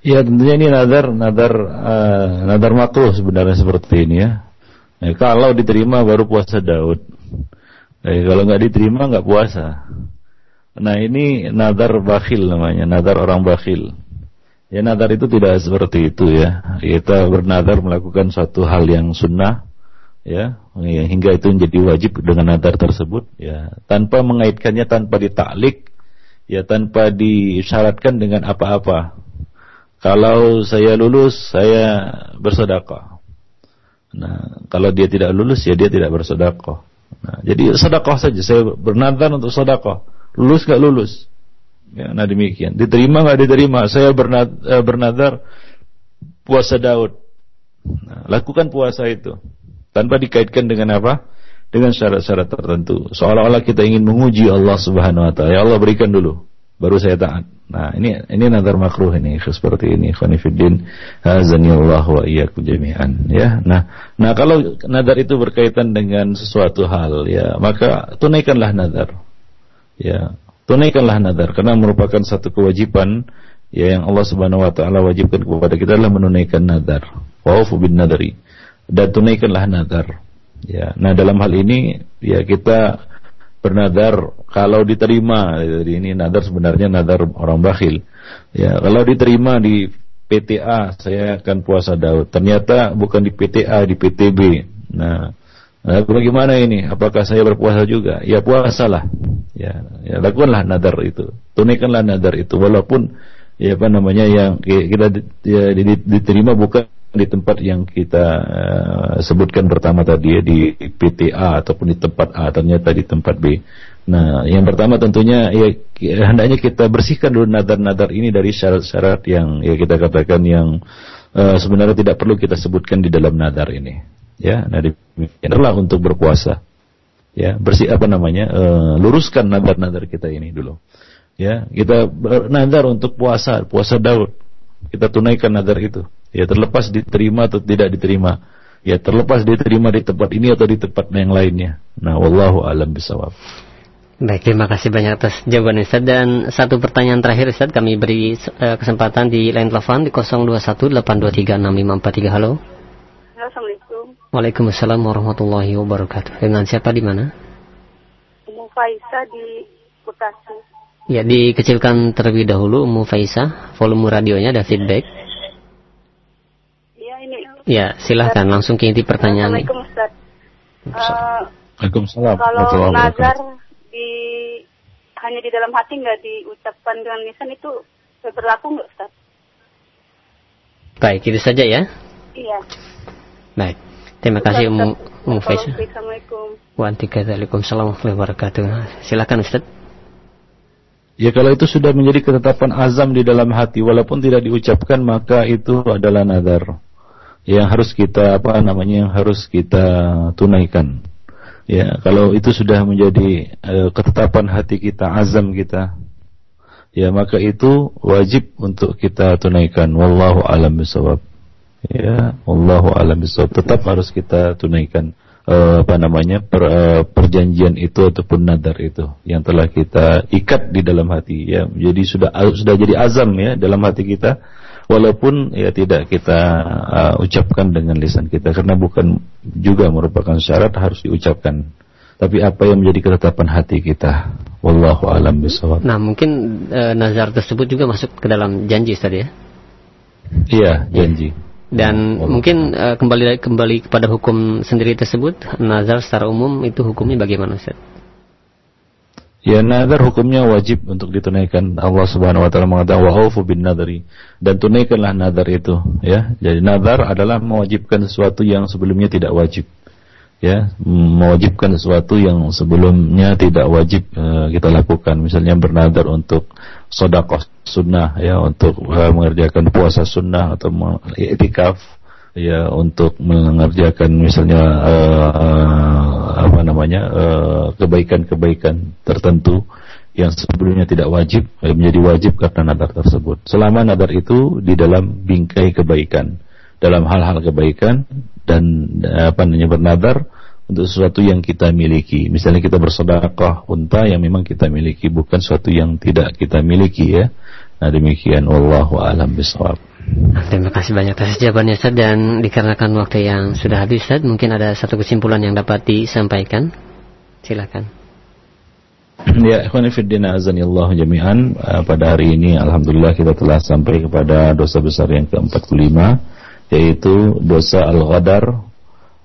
Ya tentunya ini nadar nadar uh, nadar makruh sebenarnya seperti ini ya. ya kalau diterima baru puasa Daud. Eh, kalau nggak diterima nggak puasa. Nah ini nadar bakhil namanya, nadar orang bakhil. Ya nadar itu tidak seperti itu ya. Kita bernadar melakukan suatu hal yang sunnah, ya, hingga itu menjadi wajib dengan nadar tersebut, ya, tanpa mengaitkannya, tanpa ditaklik, ya, tanpa disyaratkan dengan apa-apa. Kalau saya lulus, saya bersedekah. Nah, kalau dia tidak lulus, ya dia tidak bersedekah. Nah, jadi sedekah saja. Saya bernadar untuk sedekah. Lulus gak lulus? Ya, nah demikian. Diterima gak diterima? Saya bernadar, eh, bernadar puasa Daud. Nah, lakukan puasa itu tanpa dikaitkan dengan apa? Dengan syarat-syarat tertentu. Seolah-olah kita ingin menguji Allah Subhanahu Wa Taala. Ya Allah berikan dulu baru saya taat. Nah, ini ini nazar makruh ini seperti ini khonifuddin azanillah wa iyyakum jami'an ya. Nah, nah kalau nazar itu berkaitan dengan sesuatu hal ya, maka tunaikanlah nazar. Ya, tunaikanlah nazar karena merupakan satu kewajiban ya yang Allah Subhanahu wa taala wajibkan kepada kita adalah menunaikan nazar. Wa'fu bin nadari. Dan tunaikanlah nazar. Ya, nah dalam hal ini ya kita bernadar kalau diterima jadi ini nadar sebenarnya nadar orang bakhil ya kalau diterima di PTA saya akan puasa Daud ternyata bukan di PTA di PTB nah Nah, bagaimana ini? Apakah saya berpuasa juga? Ya puasalah. Ya, ya lakukanlah nadar itu. Tunaikanlah nadar itu walaupun ya apa namanya yang kita ya, diterima bukan di tempat yang kita uh, sebutkan pertama tadi ya di PTA ataupun di tempat A ternyata di tempat B. Nah, yang pertama tentunya ya hendaknya kita bersihkan dulu nadar-nadar ini dari syarat-syarat yang ya kita katakan yang uh, sebenarnya tidak perlu kita sebutkan di dalam nadar ini. Ya, nah adalah untuk berpuasa. Ya, bersih apa namanya? Uh, luruskan nadar-nadar kita ini dulu. Ya, kita bernadar untuk puasa, puasa Daud. Kita tunaikan nadar itu. Ya terlepas diterima atau tidak diterima. Ya terlepas diterima di tempat ini atau di tempat yang lainnya. Nah, wallahu alam bisawab. Baik, terima kasih banyak atas jawaban Ustaz dan satu pertanyaan terakhir Ustaz kami beri uh, kesempatan di line telepon di 0218236543. Halo. Assalamualaikum. Waalaikumsalam warahmatullahi wabarakatuh. Dengan siapa di mana? Umu Faisa di Bekasi. Ya, dikecilkan terlebih dahulu Umu Faisa, volume radionya ada feedback. Ya, silahkan langsung ke inti pertanyaan. Assalamualaikum Ustaz. Uh, Waalaikumsalam. Kalau nazar di hanya di dalam hati nggak diucapkan dengan lisan itu berlaku nggak Ustaz? Baik, itu saja ya. Iya. Baik. Terima kasih Ummu Ummu Faisal. Assalamualaikum. Waalaikumsalam warahmatullahi wabarakatuh. Silakan Ustaz. Ya kalau itu sudah menjadi ketetapan azam di dalam hati walaupun tidak diucapkan maka itu adalah nazar yang harus kita apa namanya yang harus kita tunaikan. Ya, kalau itu sudah menjadi uh, ketetapan hati kita, azam kita, ya maka itu wajib untuk kita tunaikan. Wallahu alam bisawab. Ya, wallahu alam bisawab. Tetap harus kita tunaikan uh, apa namanya per, uh, perjanjian itu ataupun nadar itu yang telah kita ikat di dalam hati. Ya, jadi sudah sudah jadi azam ya dalam hati kita. Walaupun ya tidak kita uh, ucapkan dengan lisan kita. Karena bukan juga merupakan syarat harus diucapkan. Tapi apa yang menjadi ketetapan hati kita? Wallahu alam bisawab nah mungkin uh, nazar tersebut juga masuk ke dalam janji tadi ya? Iya janji dan Allah. mungkin uh, kembali kembali kepada hukum sendiri tersebut nazar secara umum itu hukumnya bagaimana Ustaz? Ya nazar hukumnya wajib untuk ditunaikan. Allah Subhanahu wa taala mengatakan wa aufu bin nadri dan tunaikanlah nazar itu ya. Jadi nazar adalah mewajibkan sesuatu yang sebelumnya tidak wajib. Ya, mewajibkan sesuatu yang sebelumnya tidak wajib uh, kita lakukan. Misalnya bernazar untuk sedekah sunnah ya, untuk uh, mengerjakan puasa sunnah atau iktikaf ya untuk mengerjakan misalnya uh, apa namanya kebaikan-kebaikan uh, tertentu yang sebelumnya tidak wajib menjadi wajib karena nadar tersebut. Selama nadar itu di dalam bingkai kebaikan. dalam hal-hal kebaikan dan apa namanya bernadar untuk sesuatu yang kita miliki. Misalnya kita bersedekah unta yang memang kita miliki, bukan sesuatu yang tidak kita miliki ya. Nah demikian wallahu alam bisawab. Terima kasih banyak atas jawabannya Ustaz dan dikarenakan waktu yang sudah habis Ustaz, mungkin ada satu kesimpulan yang dapat disampaikan. Silakan. Ya, ikhwanifiddin azanillahu jami'an. Uh, pada hari ini alhamdulillah kita telah sampai kepada dosa besar yang ke-45 yaitu dosa al-ghadar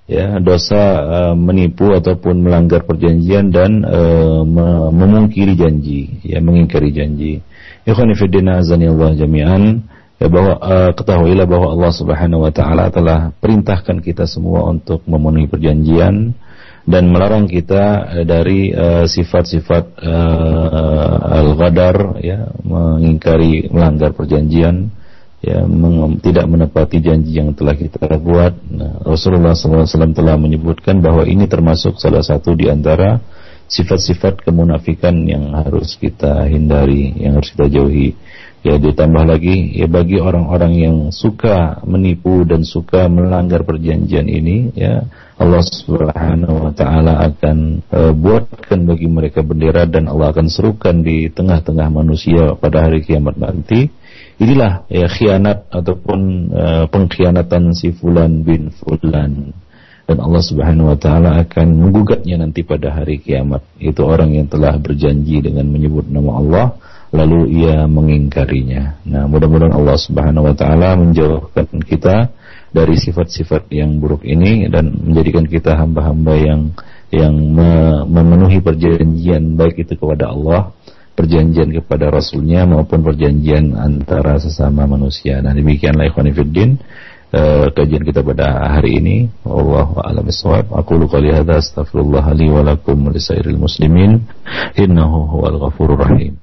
ya dosa uh, menipu ataupun melanggar perjanjian dan uh, memungkiri janji ya mengingkari janji. Ikhwan fillah azanillahu jami'an. Ya bahwa uh, ketahuilah bahwa Allah Subhanahu wa taala telah perintahkan kita semua untuk memenuhi perjanjian dan melarang kita dari sifat-sifat uh, al-ghadar ya mengingkari melanggar perjanjian ya tidak menepati janji yang telah kita buat. Nah, Rasulullah SAW telah menyebutkan bahwa ini termasuk salah satu di antara sifat-sifat kemunafikan yang harus kita hindari, yang harus kita jauhi. Ya ditambah lagi ya bagi orang-orang yang suka menipu dan suka melanggar perjanjian ini ya Allah Subhanahu wa taala akan uh, buatkan bagi mereka bendera dan Allah akan serukan di tengah-tengah manusia pada hari kiamat nanti Inilah ya khianat ataupun uh, pengkhianatan si fulan bin fulan dan Allah Subhanahu wa taala akan menggugatnya nanti pada hari kiamat. Itu orang yang telah berjanji dengan menyebut nama Allah lalu ia mengingkarinya. Nah, mudah-mudahan Allah Subhanahu wa taala menjauhkan kita dari sifat-sifat yang buruk ini dan menjadikan kita hamba-hamba yang yang memenuhi perjanjian baik itu kepada Allah perjanjian kepada Rasulnya maupun perjanjian antara sesama manusia. Nah demikianlah ikhwan fiddin uh, kajian kita pada hari ini. Allah a'lam bishawab. Aku luka lihada astagfirullah li wa lakum muslimin innahu huwal ghafurur rahim.